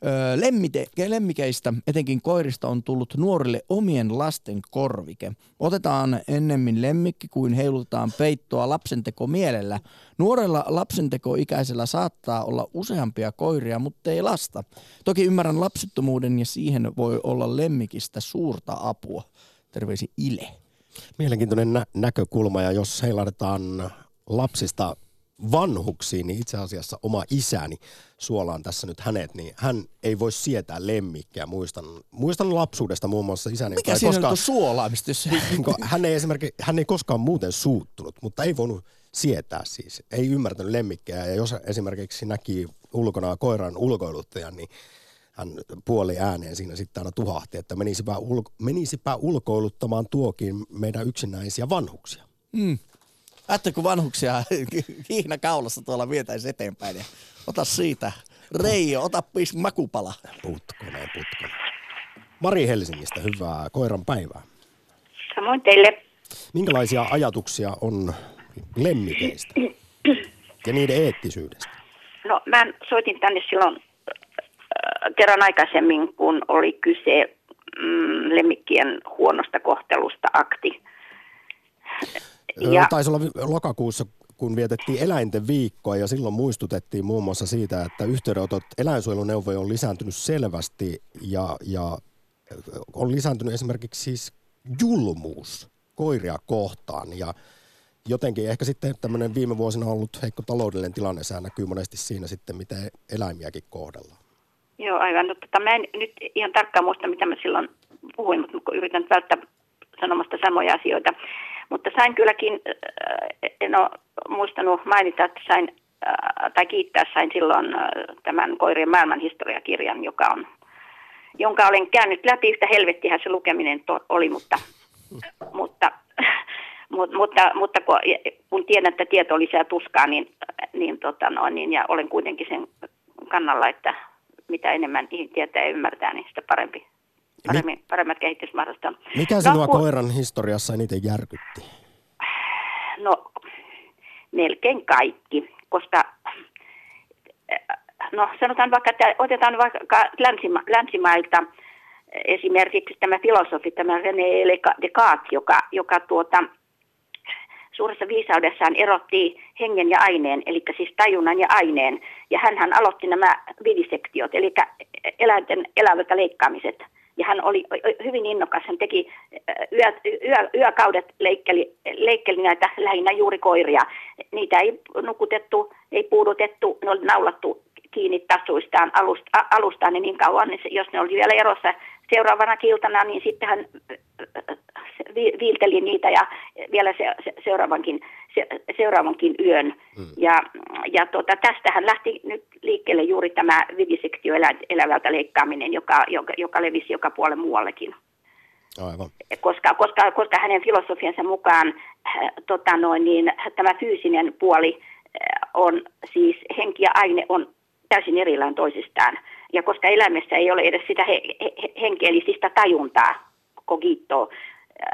Öö, lemmite, lemmikeistä, etenkin koirista, on tullut nuorille omien lasten korvike. Otetaan ennemmin lemmikki kuin heilutetaan peittoa lapsenteko mielellä. Nuorella lapsentekoikäisellä saattaa olla useampia koiria, mutta ei lasta. Toki ymmärrän lapsettomuuden ja siihen voi olla lemmikistä suurta apua. Terveisi Ile. Mielenkiintoinen nä- näkökulma ja jos heilahdetaan lapsista vanhuksiin, niin itse asiassa oma isäni, suolaan tässä nyt hänet, niin hän ei voi sietää lemmikkiä. Muistan, muistan lapsuudesta muun muassa isäni. Mikä siinä koskaan, on suolaamista? hän, ei esimerkiksi, hän ei koskaan muuten suuttunut, mutta ei voinut sietää siis. Ei ymmärtänyt lemmikkejä ja jos esimerkiksi näki ulkona koiran ulkoiluttajan, niin hän puoli ääneen siinä sitten aina tuhahti, että menisipä, ulko, menisipä ulkoiluttamaan tuokin meidän yksinäisiä vanhuksia. Mm. Ajattelin, kun vanhuksia hihnä kaulassa tuolla vietäisi eteenpäin ja ota siitä. Reijo, ota pis makupala. Putkonen, putkonen. Mari Helsingistä, hyvää koiran päivää. Samoin teille. Minkälaisia ajatuksia on lemmikeistä ja niiden eettisyydestä? No mä soitin tänne silloin äh, kerran aikaisemmin, kun oli kyse mm, lemmikkien huonosta kohtelusta akti. Ja... Taisi olla lokakuussa, kun vietettiin eläinten viikkoa ja silloin muistutettiin muun muassa siitä, että yhteydenotot eläinsuojeluneuvoja on lisääntynyt selvästi ja, ja on lisääntynyt esimerkiksi siis julmuus koiria kohtaan ja jotenkin ehkä sitten tämmöinen viime vuosina ollut heikko taloudellinen tilanne, sehän näkyy monesti siinä sitten, miten eläimiäkin kohdellaan. Joo, aivan. No, tota, mä en nyt ihan tarkkaan muista, mitä mä silloin puhuin, mutta yritän välttää sanomasta samoja asioita. Mutta sain kylläkin, äh, en ole muistanut mainita, että sain, äh, tai kiittää sain silloin äh, tämän koirien maailmanhistoriakirjan, joka on, jonka olen käynyt läpi. Yhtä helvettihän se lukeminen to, oli, mutta, mutta, mutta, mutta, mutta kun, kun tiedän, että tieto lisää tuskaa, niin, niin, tota no, niin ja olen kuitenkin sen kannalla, että mitä enemmän tietää ja ymmärtää, niin sitä parempi paremmin, paremmat kehitysmahdollisuudet on. Mikä sinua no, kun, koiran historiassa eniten järkytti? No, melkein kaikki, koska no sanotaan vaikka, että otetaan vaikka länsima, länsimailta esimerkiksi tämä filosofi, tämä René Descartes, joka, joka tuota, suuressa viisaudessaan erotti hengen ja aineen, eli siis tajunnan ja aineen. Ja hän aloitti nämä vivisektiot, eli eläinten elävältä leikkaamiset – ja hän oli hyvin innokas. Hän teki yö, yö, yökaudet, leikkeli, leikkeli näitä lähinnä juuri koiria. Niitä ei nukutettu, ei puudutettu, ne oli naulattu kiinni tasuistaan alust, alustaan niin kauan, niin jos ne oli vielä erossa seuraavana kiltana, niin sitten hän viilteli niitä ja vielä se, se, seuraavankin, se, seuraavankin yön. Mm. Ja, ja tota, tästähän lähti nyt liikkeelle juuri tämä vivisektio elä, elävältä leikkaaminen, joka, joka, joka levisi joka puolen muuallekin. Aivan. Koska, koska, koska hänen filosofiansa mukaan äh, tota noin, niin, tämä fyysinen puoli äh, on siis henki ja aine on täysin erillään toisistaan. Ja koska eläimessä ei ole edes sitä he, he, sitä tajuntaa, kogittoa,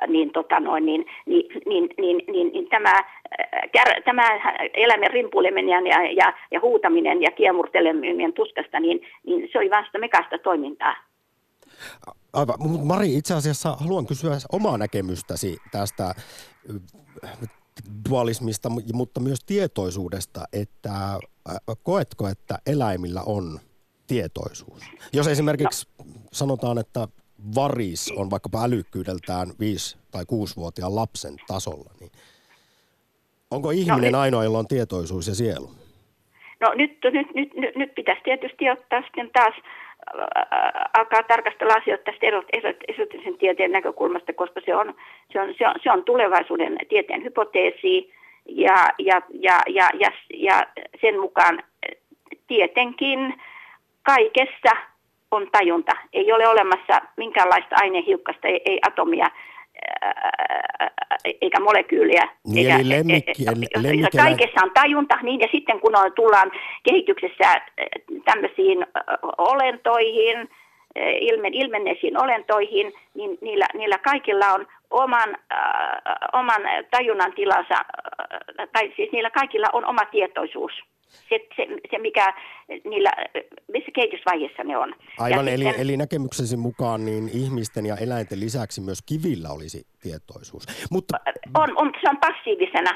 niin, tota noin, niin, niin, niin, niin, niin, niin tämä, kär, tämä eläimen rimpuileminen ja, ja, ja huutaminen ja kiemurteleminen tuskasta, niin, niin se oli vasta mekasta toimintaa. Aivan. Mari, itse asiassa haluan kysyä omaa näkemystäsi tästä dualismista, mutta myös tietoisuudesta, että koetko, että eläimillä on tietoisuus? Jos esimerkiksi no. sanotaan, että varis on vaikkapa älykkyydeltään 5- tai 6-vuotiaan lapsen tasolla, niin onko ihminen no, ainoa, jolla on tietoisuus ja sielu? No nyt, nyt, nyt, nyt, nyt pitäisi tietysti ottaa sitten taas äh, alkaa tarkastella asioita tästä esoterisen tieteen näkökulmasta, koska se on, se on, se on, se on tulevaisuuden tieteen hypoteesi ja, ja, ja, ja, ja, ja sen mukaan tietenkin kaikessa on tajunta. Ei ole olemassa minkäänlaista ainehiukkasta, ei, ei atomia eikä molekyyliä. Niin, eikä, eli lemmikki, lemmikki, kaikessa on tajunta, niin ja sitten kun on, tullaan kehityksessä tämmöisiin olentoihin, ilmen, ilmenneisiin olentoihin, niin niillä, niillä kaikilla on oman, äh, oman tajunnan tilansa, äh, tai siis niillä kaikilla on oma tietoisuus se, se, se mikä niillä, missä kehitysvaiheessa ne on. Aivan, eli, sitten, eli näkemyksesi mukaan niin ihmisten ja eläinten lisäksi myös kivillä olisi tietoisuus. Mutta... On, on, se on passiivisena.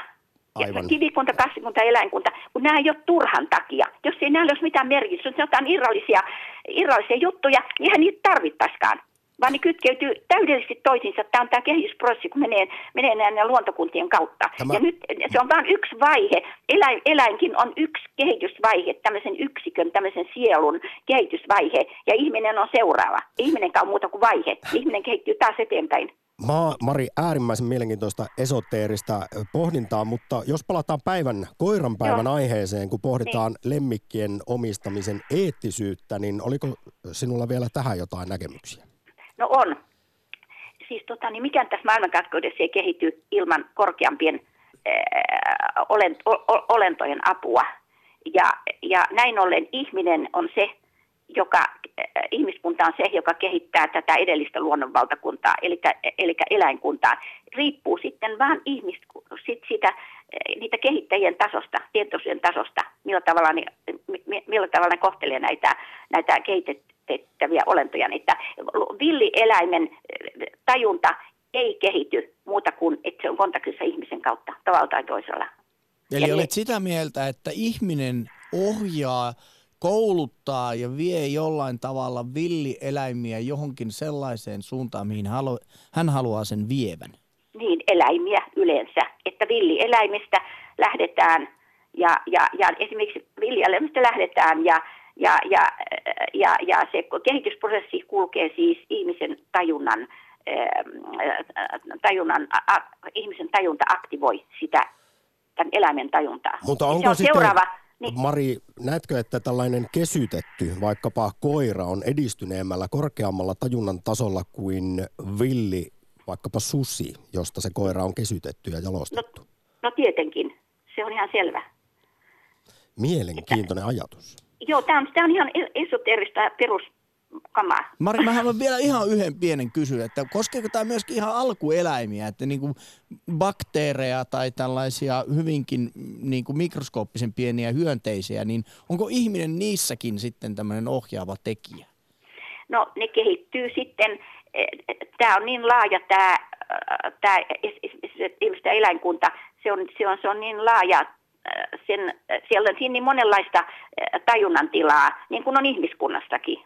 Aivan. Kivikunta, kassikunta, eläinkunta, kun nämä ei ole turhan takia. Jos ei näillä olisi mitään merkitystä, jos ne irrallisia, irrallisia juttuja, niin eihän niitä tarvittaisikaan vaan ne kytkeytyy täydellisesti toisiinsa. Tämä on tämä kehitysprosessi, kun menee, menee näiden luontokuntien kautta. Tämä... Ja nyt se on vain yksi vaihe. Eläin, eläinkin on yksi kehitysvaihe, tämmöisen yksikön, tämmöisen sielun kehitysvaihe. Ja ihminen on seuraava. Ihminen on muuta kuin vaihe. Ihminen kehittyy taas eteenpäin. Ma, Mari, äärimmäisen mielenkiintoista esoteerista pohdintaa, mutta jos palataan päivän, koiran päivän Joo. aiheeseen, kun pohditaan niin. lemmikkien omistamisen eettisyyttä, niin oliko sinulla vielä tähän jotain näkemyksiä? No on. Siis tota, niin mikään tässä maailmankaikkeudessa ei kehity ilman korkeampien äh, olent, o, olentojen apua. Ja, ja näin ollen ihminen on se, joka, äh, ihmiskunta on se, joka kehittää tätä edellistä luonnonvaltakuntaa, eli, eli eläinkuntaa. Riippuu sitten vaan ihmis, sit sitä, äh, niitä kehittäjien tasosta, tietoisuuden tasosta, millä tavalla ne, millä tavalla ne kohtelee näitä, näitä kehitettäviä olentoja. Että villieläimen äh, tajunta ei kehity muuta kuin, että se on kontaktissa ihmisen kautta tavalla tai toisella. Eli ja olet ne... sitä mieltä, että ihminen ohjaa kouluttaa ja vie jollain tavalla villieläimiä johonkin sellaiseen suuntaan, mihin halu, hän haluaa sen vievän? Niin, eläimiä yleensä. Että villieläimistä lähdetään ja, ja, ja esimerkiksi villieläimistä lähdetään ja, ja, ja, ja, ja se kehitysprosessi kulkee siis ihmisen tajunnan, tajunnan a, ihmisen tajunta aktivoi sitä tämän eläimen tajuntaa. Mutta onko se on sitten... seuraava niin. Mari, näetkö, että tällainen kesytetty, vaikkapa koira, on edistyneemmällä, korkeammalla tajunnan tasolla kuin villi, vaikkapa susi, josta se koira on kesytetty ja jalostettu? No, no tietenkin, se on ihan selvä. Mielenkiintoinen että, ajatus. Joo, tämä on, tämä on ihan esoterista perus, kamaa. Mari, mä haluan vielä ihan yhden pienen kysyä, että koskeeko tämä myöskin ihan alkueläimiä, että niin kuin bakteereja tai tällaisia hyvinkin niin kuin mikroskooppisen pieniä hyönteisiä, niin onko ihminen niissäkin sitten tämmöinen ohjaava tekijä? No ne kehittyy sitten, tämä on niin laaja tämä, tämä ihmisten eläinkunta, se on, se on, se on niin laaja sen, siellä on niin monenlaista tajunnan tilaa, niin kuin on ihmiskunnastakin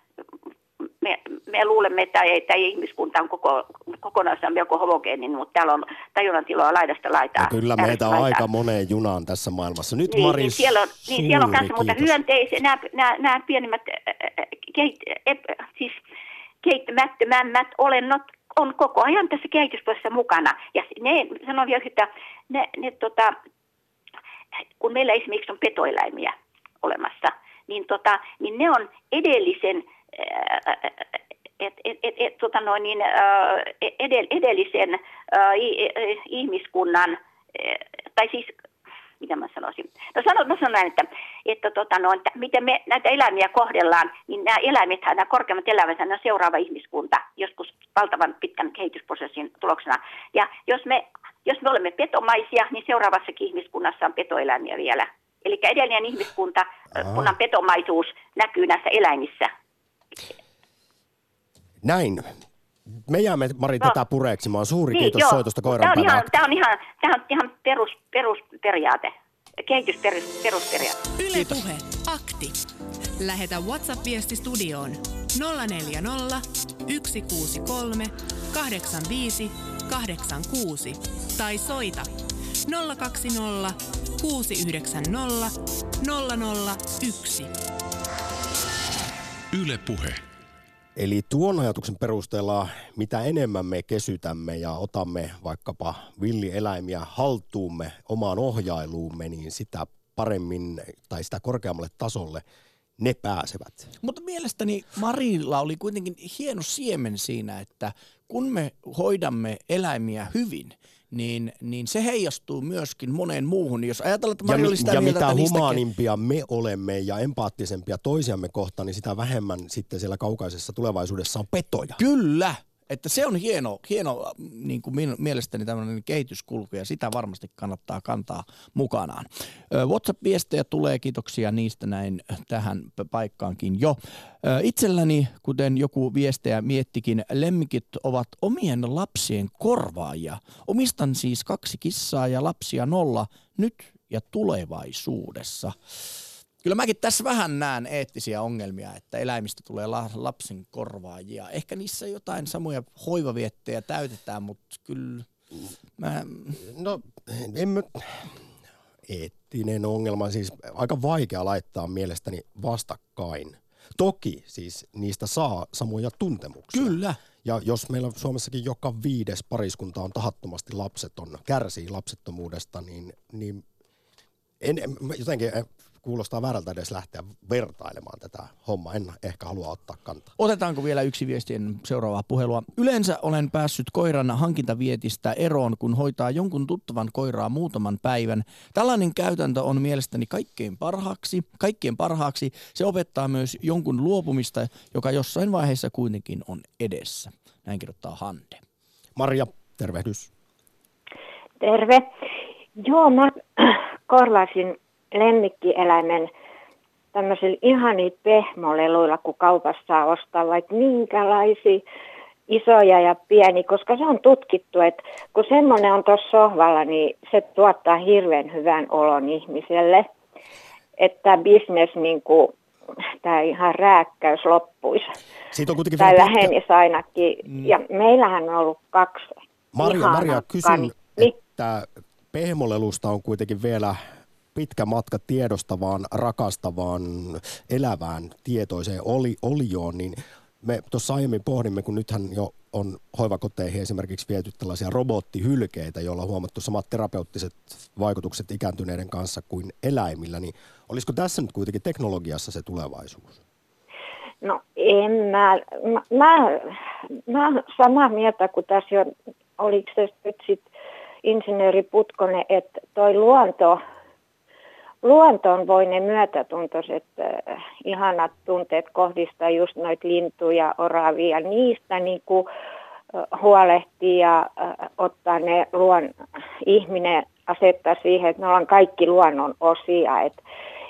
me, me luulemme, että ei, että ihmiskunta on koko, kokonaisuudessaan melko homogeeninen, mutta täällä on tajunnan tiloa laidasta laitaa. No kyllä meitä on laitaa. aika moneen junaan tässä maailmassa. Nyt niin, Maris, niin siellä on, niin siellä on kanssa muuta hyönteisiä, nämä, nämä, nämä pienimmät keit, ep, siis keittämättömämmät olennot on koko ajan tässä kehitysprosessissa mukana. Ja ne, sanon vielä, että ne, ne tota, kun meillä esimerkiksi on petoeläimiä olemassa, niin, tota, niin ne on edellisen et, et, et, tota noin, niin, edell, edellisen ihmiskunnan, tai siis mitä mä sanoisin. No sanon, mä sanon näin, että, että, tota, no, että miten me näitä eläimiä kohdellaan, niin nämä eläimet, nämä korkeammat eläimet, on seuraava ihmiskunta, joskus valtavan pitkän kehitysprosessin tuloksena. Ja jos me, jos me olemme petomaisia, niin seuraavassakin ihmiskunnassa on petoeläimiä vielä. Eli edellinen ihmiskunta, kunnan petomaisuus näkyy näissä eläimissä. Näin. Me jäämme, Mari, no. tätä pureeksimaan. Suuri niin, kiitos joo. soitosta koiran tämä on, ihan, tämä on ihan, tämä on ihan perus, perusperiaate. Kehitysperiaate. Yle Puhe. Akti. Lähetä WhatsApp-viesti studioon 040 163 85 86 tai soita 020 690 001. Yle Puhe. Eli tuon ajatuksen perusteella, mitä enemmän me kesytämme ja otamme vaikkapa villieläimiä haltuumme omaan ohjailuumme, niin sitä paremmin tai sitä korkeammalle tasolle ne pääsevät. Mutta mielestäni Marilla oli kuitenkin hieno siemen siinä, että kun me hoidamme eläimiä hyvin, niin, niin se heijastuu myöskin moneen muuhun. Jos ajatellaan, että Mari ja, oli sitä ja mieltä, mitä humaanimpia niistä... me olemme ja empaattisempia toisiamme kohtaan, niin sitä vähemmän sitten siellä kaukaisessa tulevaisuudessa on petoja. Kyllä, että se on hieno, hieno niin kuin mielestäni tämmöinen kehityskulku ja sitä varmasti kannattaa kantaa mukanaan. WhatsApp-viestejä tulee, kiitoksia niistä näin tähän paikkaankin jo. Itselläni, kuten joku viestejä miettikin, lemmikit ovat omien lapsien korvaajia. Omistan siis kaksi kissaa ja lapsia nolla nyt ja tulevaisuudessa. Kyllä mäkin tässä vähän näen eettisiä ongelmia, että eläimistä tulee lapsen korvaajia. Ehkä niissä jotain samoja hoivaviettejä täytetään, mutta kyllä mä... No, en mä... Eettinen ongelma, siis aika vaikea laittaa mielestäni vastakkain. Toki siis niistä saa samoja tuntemuksia. Kyllä. Ja jos meillä Suomessakin joka viides pariskunta on tahattomasti lapseton, kärsii lapsettomuudesta, niin, niin en, jotenkin kuulostaa väärältä edes lähteä vertailemaan tätä hommaa. En ehkä halua ottaa kantaa. Otetaanko vielä yksi viesti ennen seuraavaa puhelua? Yleensä olen päässyt koiran hankintavietistä eroon, kun hoitaa jonkun tuttavan koiraa muutaman päivän. Tällainen käytäntö on mielestäni kaikkein parhaaksi. Kaikkien parhaaksi se opettaa myös jonkun luopumista, joka jossain vaiheessa kuitenkin on edessä. Näin kirjoittaa Hande. Maria, tervehdys. Terve. Joo, mä korvasin lemmikkieläimen tämmöisillä ihanilla pehmoleluilla, kun kaupassa saa ostaa vaikka minkälaisia isoja ja pieni, koska se on tutkittu, että kun semmoinen on tuossa sohvalla, niin se tuottaa hirveän hyvän olon ihmiselle. Että bisnes niin kuin, tämä ihan rääkkäys loppuisi. Siitä on kuitenkin tai vähenisi ainakin. Mm. Ja meillähän on ollut kaksi. Maria, Maria kysyn, että pehmolelusta on kuitenkin vielä pitkä matka tiedostavaan, rakastavaan, elävään, tietoiseen oli, olioon, niin me tuossa aiemmin pohdimme, kun nythän jo on hoivakoteihin esimerkiksi viety tällaisia robottihylkeitä, joilla on huomattu samat terapeuttiset vaikutukset ikääntyneiden kanssa kuin eläimillä, niin olisiko tässä nyt kuitenkin teknologiassa se tulevaisuus? No en mä, mä, mä, mä samaa mieltä kuin tässä jo, oliko se nyt sitten insinööri Putkonen, että toi luonto luontoon voi ne myötätuntoiset äh, ihanat tunteet kohdistaa just noita lintuja, oravia, niistä niin kuin, äh, huolehtii ja äh, ottaa ne luon, ihminen asettaa siihen, että me ollaan kaikki luonnon osia, että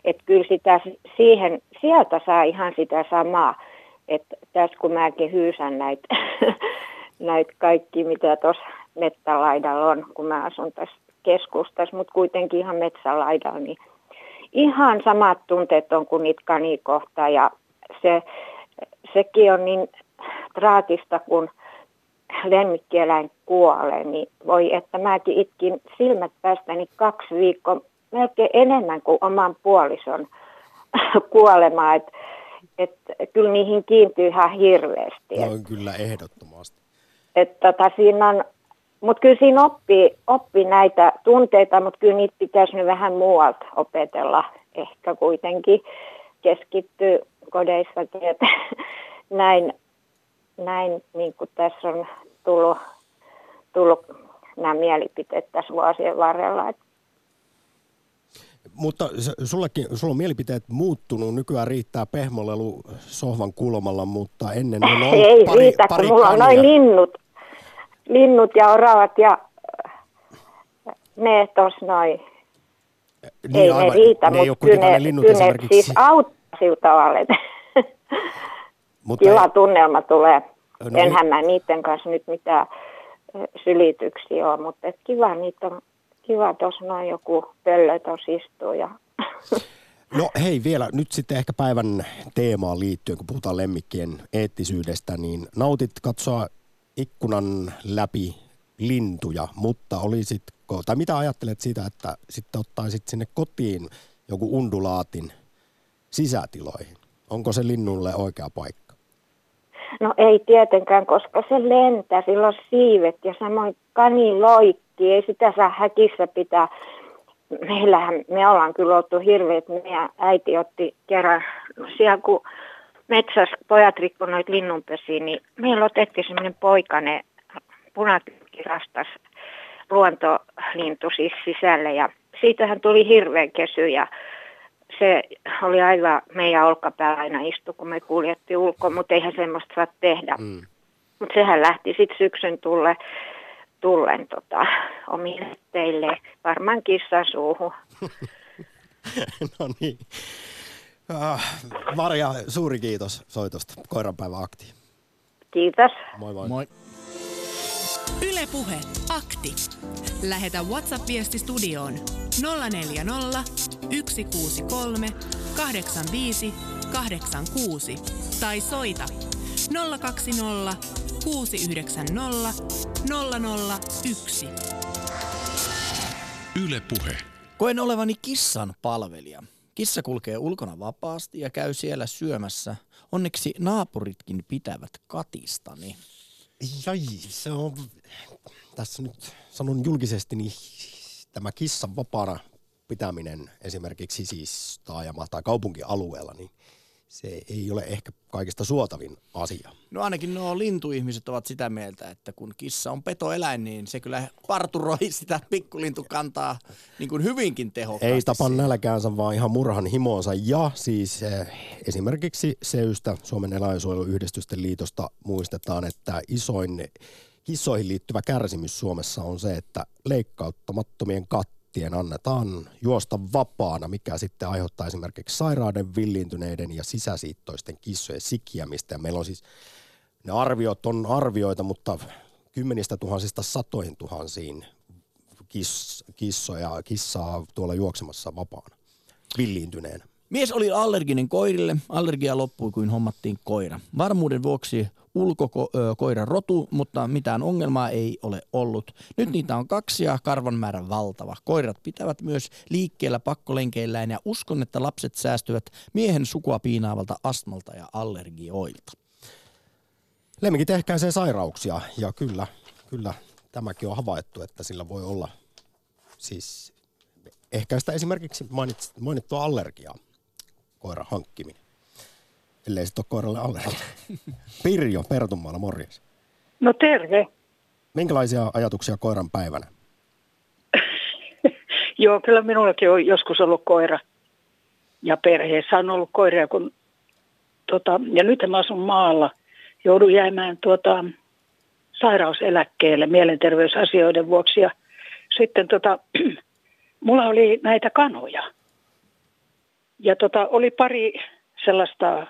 et kyllä sitä siihen, sieltä saa ihan sitä samaa, että tässä kun mäkin hyysän näitä näit kaikki, mitä tuossa metsälaidalla on, kun mä asun tässä keskustassa, mutta kuitenkin ihan metsälaidalla, niin ihan samat tunteet on kuin niitä kanikohta ja se, sekin on niin traagista, kun lemmikkieläin kuolee, niin voi että mäkin itkin silmät päästäni kaksi viikkoa, melkein enemmän kuin oman puolison kuolemaa, että et, kyllä niihin kiintyy ihan hirveästi. No kyllä ehdottomasti. Että tota, siinä on mutta kyllä siinä oppii, oppii näitä tunteita, mutta kyllä niitä pitäisi nyt vähän muualta opetella ehkä kuitenkin keskittyä kodeissa, että näin, näin niin kuin tässä on tullut, tullut nämä mielipiteet tässä vuosien varrella. Mutta sullekin, sulla on mielipiteet muuttunut. Nykyään riittää pehmolelu sohvan kulmalla, mutta ennen on ollut Ei pari, riitä, pari kun mulla on noin linnut, linnut ja oravat ja ne tos noin. Niin, ei aivan, ne riitä, ne mutta kyllä ne, linnut kyllä ne siis auttaa sillä tavalla, että mutta kiva ei... tunnelma tulee. No, Enhän mä niiden kanssa nyt mitään sylityksiä ole, mutta et kiva niitä on, kiva tuossa noin joku pöllö tuossa istuu ja No hei vielä nyt sitten ehkä päivän teemaan liittyen, kun puhutaan lemmikkien eettisyydestä, niin nautit katsoa ikkunan läpi lintuja, mutta olisitko, tai mitä ajattelet siitä, että sitten ottaisit sinne kotiin joku undulaatin sisätiloihin? Onko se linnulle oikea paikka? No ei tietenkään, koska se lentää, sillä on siivet ja samoin kani loikki, ei sitä saa häkissä pitää. Meillähän, me ollaan kyllä oltu hirveet, meidän äiti otti kerran, siellä kun metsässä pojat rikkoivat noita linnunpesiä, niin meillä otettiin semmoinen poikane punakykkirastas luontolintu siis sisälle ja siitähän tuli hirveän kesy ja se oli aivan meidän olkapäällä aina istu, kun me kuljettiin ulkoa, mutta eihän semmoista saa tehdä. Mm. Mutta sehän lähti sitten syksyn tulle, tullen tota, omille teille, varmaan kissan suuhun. no niin. Uh, Maria, suuri kiitos soitosta. Koiranpäivä akti. Kiitos. Moi moi. moi. Ylepuhe akti. Lähetä WhatsApp-viesti studioon 040 163 85 86 tai soita 020 690 001. Ylepuhe. Koen olevani kissan palvelija. Kissa kulkee ulkona vapaasti ja käy siellä syömässä. Onneksi naapuritkin pitävät katistani. Jai, se on, tässä nyt sanon julkisesti, niin tämä kissan vapaana pitäminen esimerkiksi siis taajama- tai kaupunkialueella, niin se ei ole ehkä kaikista suotavin asia. No ainakin nuo lintuihmiset ovat sitä mieltä, että kun kissa on petoeläin, niin se kyllä parturoi sitä pikkulintukantaa niin kuin hyvinkin tehokkaasti. Ei tapa nälkäänsä, vaan ihan murhan himoonsa. Ja siis eh, esimerkiksi Seystä, Suomen eläinsuojeluyhdistysten liitosta, muistetaan, että isoin kissoihin liittyvä kärsimys Suomessa on se, että leikkauttamattomien kat lähtien annetaan juosta vapaana, mikä sitten aiheuttaa esimerkiksi sairauden, villiintyneiden ja sisäsiittoisten kissojen sikiämistä. Ja meillä on siis, ne arviot on arvioita, mutta kymmenistä tuhansista satoihin tuhansiin kiss, kissoja, kissaa tuolla juoksemassa vapaana, villiintyneenä. Mies oli allerginen koirille. Allergia loppui, kuin hommattiin koira. Varmuuden vuoksi ulkokoiran rotu, mutta mitään ongelmaa ei ole ollut. Nyt niitä on kaksi ja karvan määrä valtava. Koirat pitävät myös liikkeellä pakkolenkeillään ja uskon, että lapset säästyvät miehen sukua piinaavalta astmalta ja allergioilta. Lemmikit ehkäisee sairauksia ja kyllä, kyllä tämäkin on havaittu, että sillä voi olla siis ehkäistä esimerkiksi mainittua allergiaa koiran hankkiminen. Ellei sitten ole koiralle allergia. Pirjo Pertunmaalla, morjens. No terve. Minkälaisia ajatuksia koiran päivänä? Joo, kyllä minullakin on joskus ollut koira. Ja perheessä on ollut koiria, kun tota, ja nyt mä asun maalla. Joudun jäämään tuota, sairauseläkkeelle mielenterveysasioiden vuoksi. Ja sitten tota, mulla oli näitä kanoja. Ja tota, oli pari sellaista,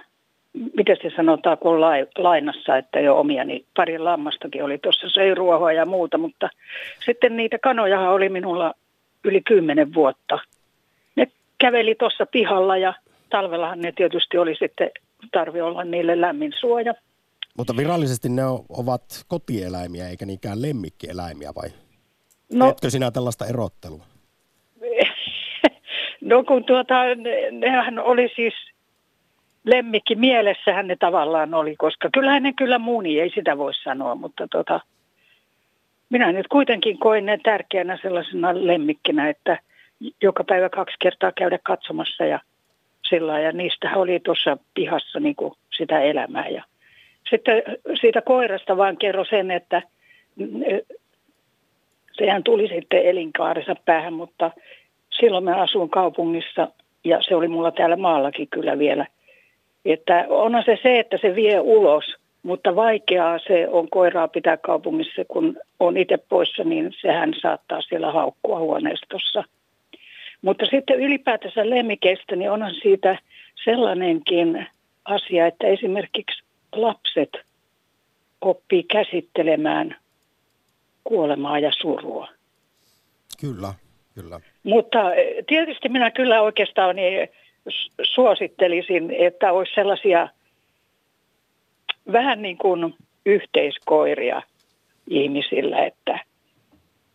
miten se sanotaan, kun lainassa, että jo omia, niin pari lammastakin oli tuossa, söi ruohoa ja muuta, mutta sitten niitä kanoja oli minulla yli kymmenen vuotta. Ne käveli tuossa pihalla ja talvellahan ne tietysti oli sitten, tarvi olla niille lämmin suoja. Mutta virallisesti ne ovat kotieläimiä eikä niinkään lemmikkieläimiä vai? No, Teetkö sinä tällaista erottelua? No kun tuota, nehän oli siis lemmikki mielessähän ne tavallaan oli, koska kyllähän ne kyllä muni, ei sitä voi sanoa, mutta tota, minä nyt kuitenkin koin ne tärkeänä sellaisena lemmikkinä, että joka päivä kaksi kertaa käydä katsomassa ja sillä ja niistä oli tuossa pihassa niin kuin sitä elämää. Ja sitten siitä koirasta vaan kerro sen, että sehän tuli sitten elinkaarensa päähän, mutta silloin mä asuin kaupungissa ja se oli mulla täällä maallakin kyllä vielä. Että onhan se se, että se vie ulos, mutta vaikeaa se on koiraa pitää kaupungissa, kun on itse poissa, niin sehän saattaa siellä haukkua huoneistossa. Mutta sitten ylipäätänsä lemmikeistä, niin onhan siitä sellainenkin asia, että esimerkiksi lapset oppii käsittelemään kuolemaa ja surua. Kyllä, kyllä. Mutta eh, tietysti minä kyllä oikeastaan niin suosittelisin, että olisi sellaisia vähän niin kuin yhteiskoiria ihmisillä, että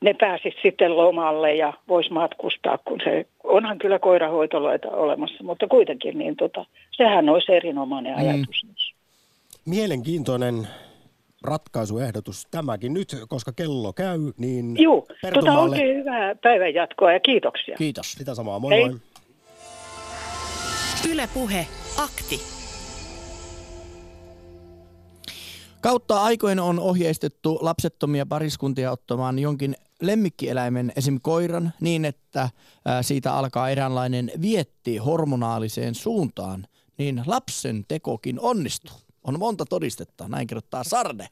ne pääsis sitten lomalle ja vois matkustaa, kun se onhan kyllä koirahoitoloita olemassa, mutta kuitenkin niin tota, sehän olisi erinomainen mm. ajatus. Mm. Mielenkiintoinen ratkaisuehdotus tämäkin nyt, koska kello käy, niin Joo, tota oikein hyvää päivän jatkoa ja kiitoksia. Kiitos. Sitä samaa, moi Hei. moi. Yle Puhe, akti. Kautta aikojen on ohjeistettu lapsettomia pariskuntia ottamaan jonkin lemmikkieläimen, esim. koiran, niin että siitä alkaa eräänlainen vietti hormonaaliseen suuntaan, niin lapsen tekokin onnistuu. On monta todistetta, näin kirjoittaa Sarde.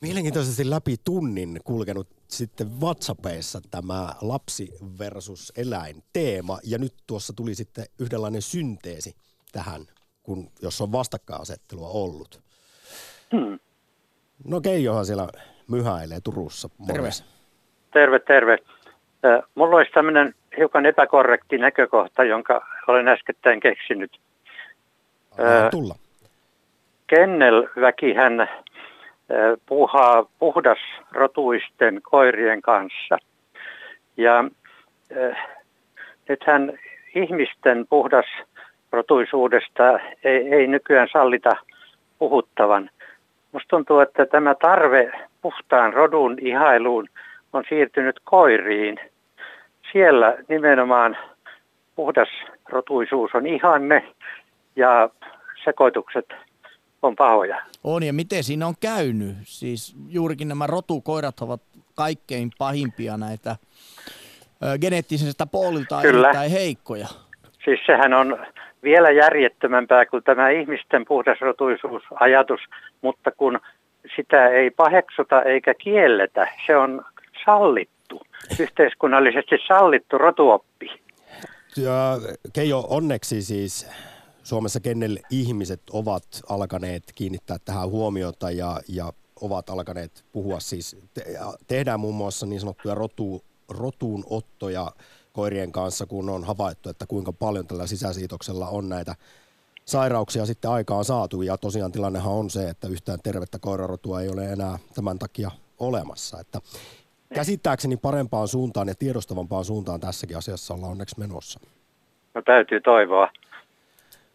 Mielenkiintoisesti läpi tunnin kulkenut sitten WhatsAppissa tämä lapsi versus eläin teema ja nyt tuossa tuli sitten yhdenlainen synteesi tähän, kun, jos on vastakkainasettelua ollut. Hmm. No Keijohan siellä myhäilee Turussa. Terve. Terve, terve. Mulla olisi tämmöinen hiukan epäkorrekti näkökohta, jonka olen äskettäin keksinyt. Anna tulla kennelväkihän puhaa puhdasrotuisten koirien kanssa. Ja nythän ihmisten puhdasrotuisuudesta ei, ei nykyään sallita puhuttavan. Musta tuntuu, että tämä tarve puhtaan rodun ihailuun on siirtynyt koiriin. Siellä nimenomaan puhdas rotuisuus on ihanne ja sekoitukset on pahoja. On ja miten siinä on käynyt? Siis juurikin nämä rotukoirat ovat kaikkein pahimpia näitä ö, geneettisestä puolilta erittäin heikkoja. Siis sehän on vielä järjettömämpää kuin tämä ihmisten puhdasrotuisuusajatus, mutta kun sitä ei paheksuta eikä kielletä, se on sallittu, yhteiskunnallisesti sallittu rotuoppi. Ja Keijo, onneksi siis Suomessa kennel ihmiset ovat alkaneet kiinnittää tähän huomiota ja, ja ovat alkaneet puhua siis, te, tehdään muun muassa niin sanottuja rotu, rotuunottoja koirien kanssa, kun on havaittu, että kuinka paljon tällä sisäsiitoksella on näitä sairauksia sitten aikaan saatu. Ja tosiaan tilannehan on se, että yhtään tervettä koirarotua ei ole enää tämän takia olemassa. Että käsittääkseni parempaan suuntaan ja tiedostavampaan suuntaan tässäkin asiassa ollaan onneksi menossa. No täytyy toivoa.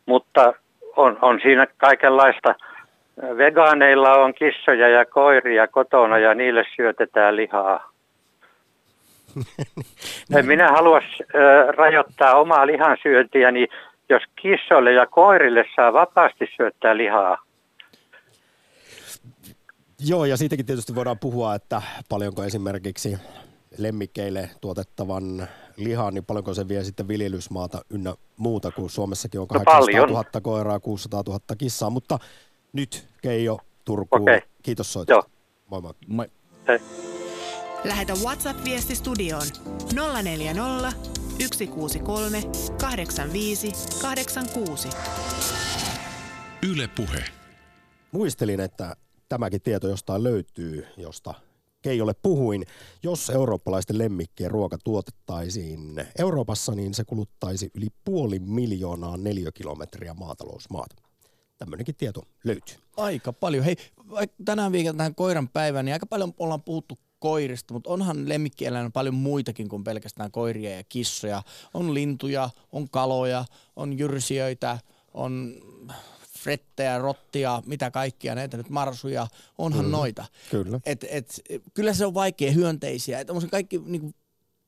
Mutta on, on siinä kaikenlaista. Vegaaneilla on kissoja ja koiria kotona ja niille syötetään lihaa. en minä halua äh, rajoittaa omaa lihansyöntiäni, jos kissoille ja koirille saa vapaasti syöttää lihaa. Joo, ja siitäkin tietysti voidaan puhua, että paljonko esimerkiksi lemmikkeille tuotettavan lihaa, niin paljonko se vie sitten viljelysmaata ynnä muuta, kun Suomessakin on 800 no 000 koiraa, 600 000 kissaa. Mutta nyt Keijo Turkuun. Okay. Kiitos soitosta. Moi moi. moi. Hei. Lähetä WhatsApp-viesti studioon 040 163 85 86. Yle Puhe. Muistelin, että tämäkin tieto jostain löytyy, josta Keijolle puhuin. Jos eurooppalaisten lemmikkien ruoka tuotettaisiin Euroopassa, niin se kuluttaisi yli puoli miljoonaa neliökilometriä maatalousmaata. Tämmöinenkin tieto löytyy. Aika paljon. Hei, tänään viikolla tähän koiran päivään, niin aika paljon ollaan puhuttu koirista, mutta onhan lemmikkieläin paljon muitakin kuin pelkästään koiria ja kissoja. On lintuja, on kaloja, on jyrsijöitä, on frettejä, rottia, mitä kaikkia näitä nyt marsuja, onhan mm, noita. Kyllä. Et, et, kyllä se on vaikea hyönteisiä. Et on kaikki niin kuin,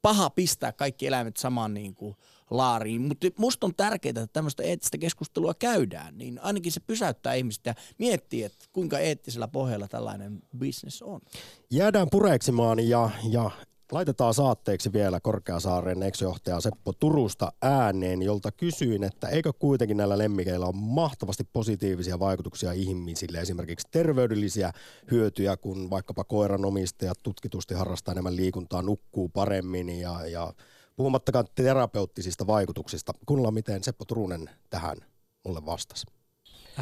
paha pistää kaikki eläimet samaan niin kuin, laariin. Mutta musta on tärkeää, että tämmöistä eettistä keskustelua käydään, niin ainakin se pysäyttää ihmistä ja miettii, että kuinka eettisellä pohjalla tällainen business on. Jäädään pureksimaan ja, ja Laitetaan saatteeksi vielä Korkeasaaren ex-johtaja Seppo Turusta ääneen, jolta kysyin, että eikö kuitenkin näillä lemmikeillä ole mahtavasti positiivisia vaikutuksia ihmisille, esimerkiksi terveydellisiä hyötyjä, kun vaikkapa koiranomistajat tutkitusti harrastaa enemmän liikuntaa, nukkuu paremmin ja, ja puhumattakaan terapeuttisista vaikutuksista. Kuunnellaan, miten Seppo Turunen tähän mulle vastasi.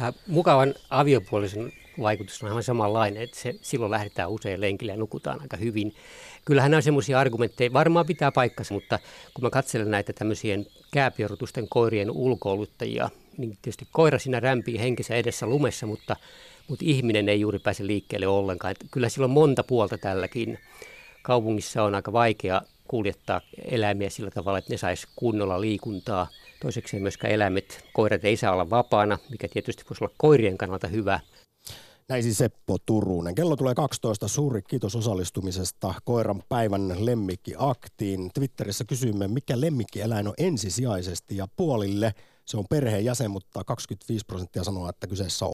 Äh, mukavan aviopuolisen vaikutus on aivan samanlainen, että se, silloin lähdetään usein lenkille ja nukutaan aika hyvin. Kyllähän nämä on semmoisia argumentteja, varmaan pitää paikkansa, mutta kun mä katselen näitä tämmöisien kääpiörutusten koirien ulkoiluttajia, niin tietysti koira siinä rämpii henkensä edessä lumessa, mutta, mutta ihminen ei juuri pääse liikkeelle ollenkaan. Että kyllä sillä on monta puolta tälläkin. Kaupungissa on aika vaikea kuljettaa eläimiä sillä tavalla, että ne saisi kunnolla liikuntaa. Toiseksi myöskään eläimet, koirat ei saa olla vapaana, mikä tietysti voisi olla koirien kannalta hyvä. Näin siis Seppo Turunen. Kello tulee 12. Suuri kiitos osallistumisesta koiran päivän lemmikkiaktiin. Twitterissä kysymme, mikä lemmikkieläin on ensisijaisesti ja puolille. Se on perheenjäsen, mutta 25 prosenttia sanoo, että kyseessä on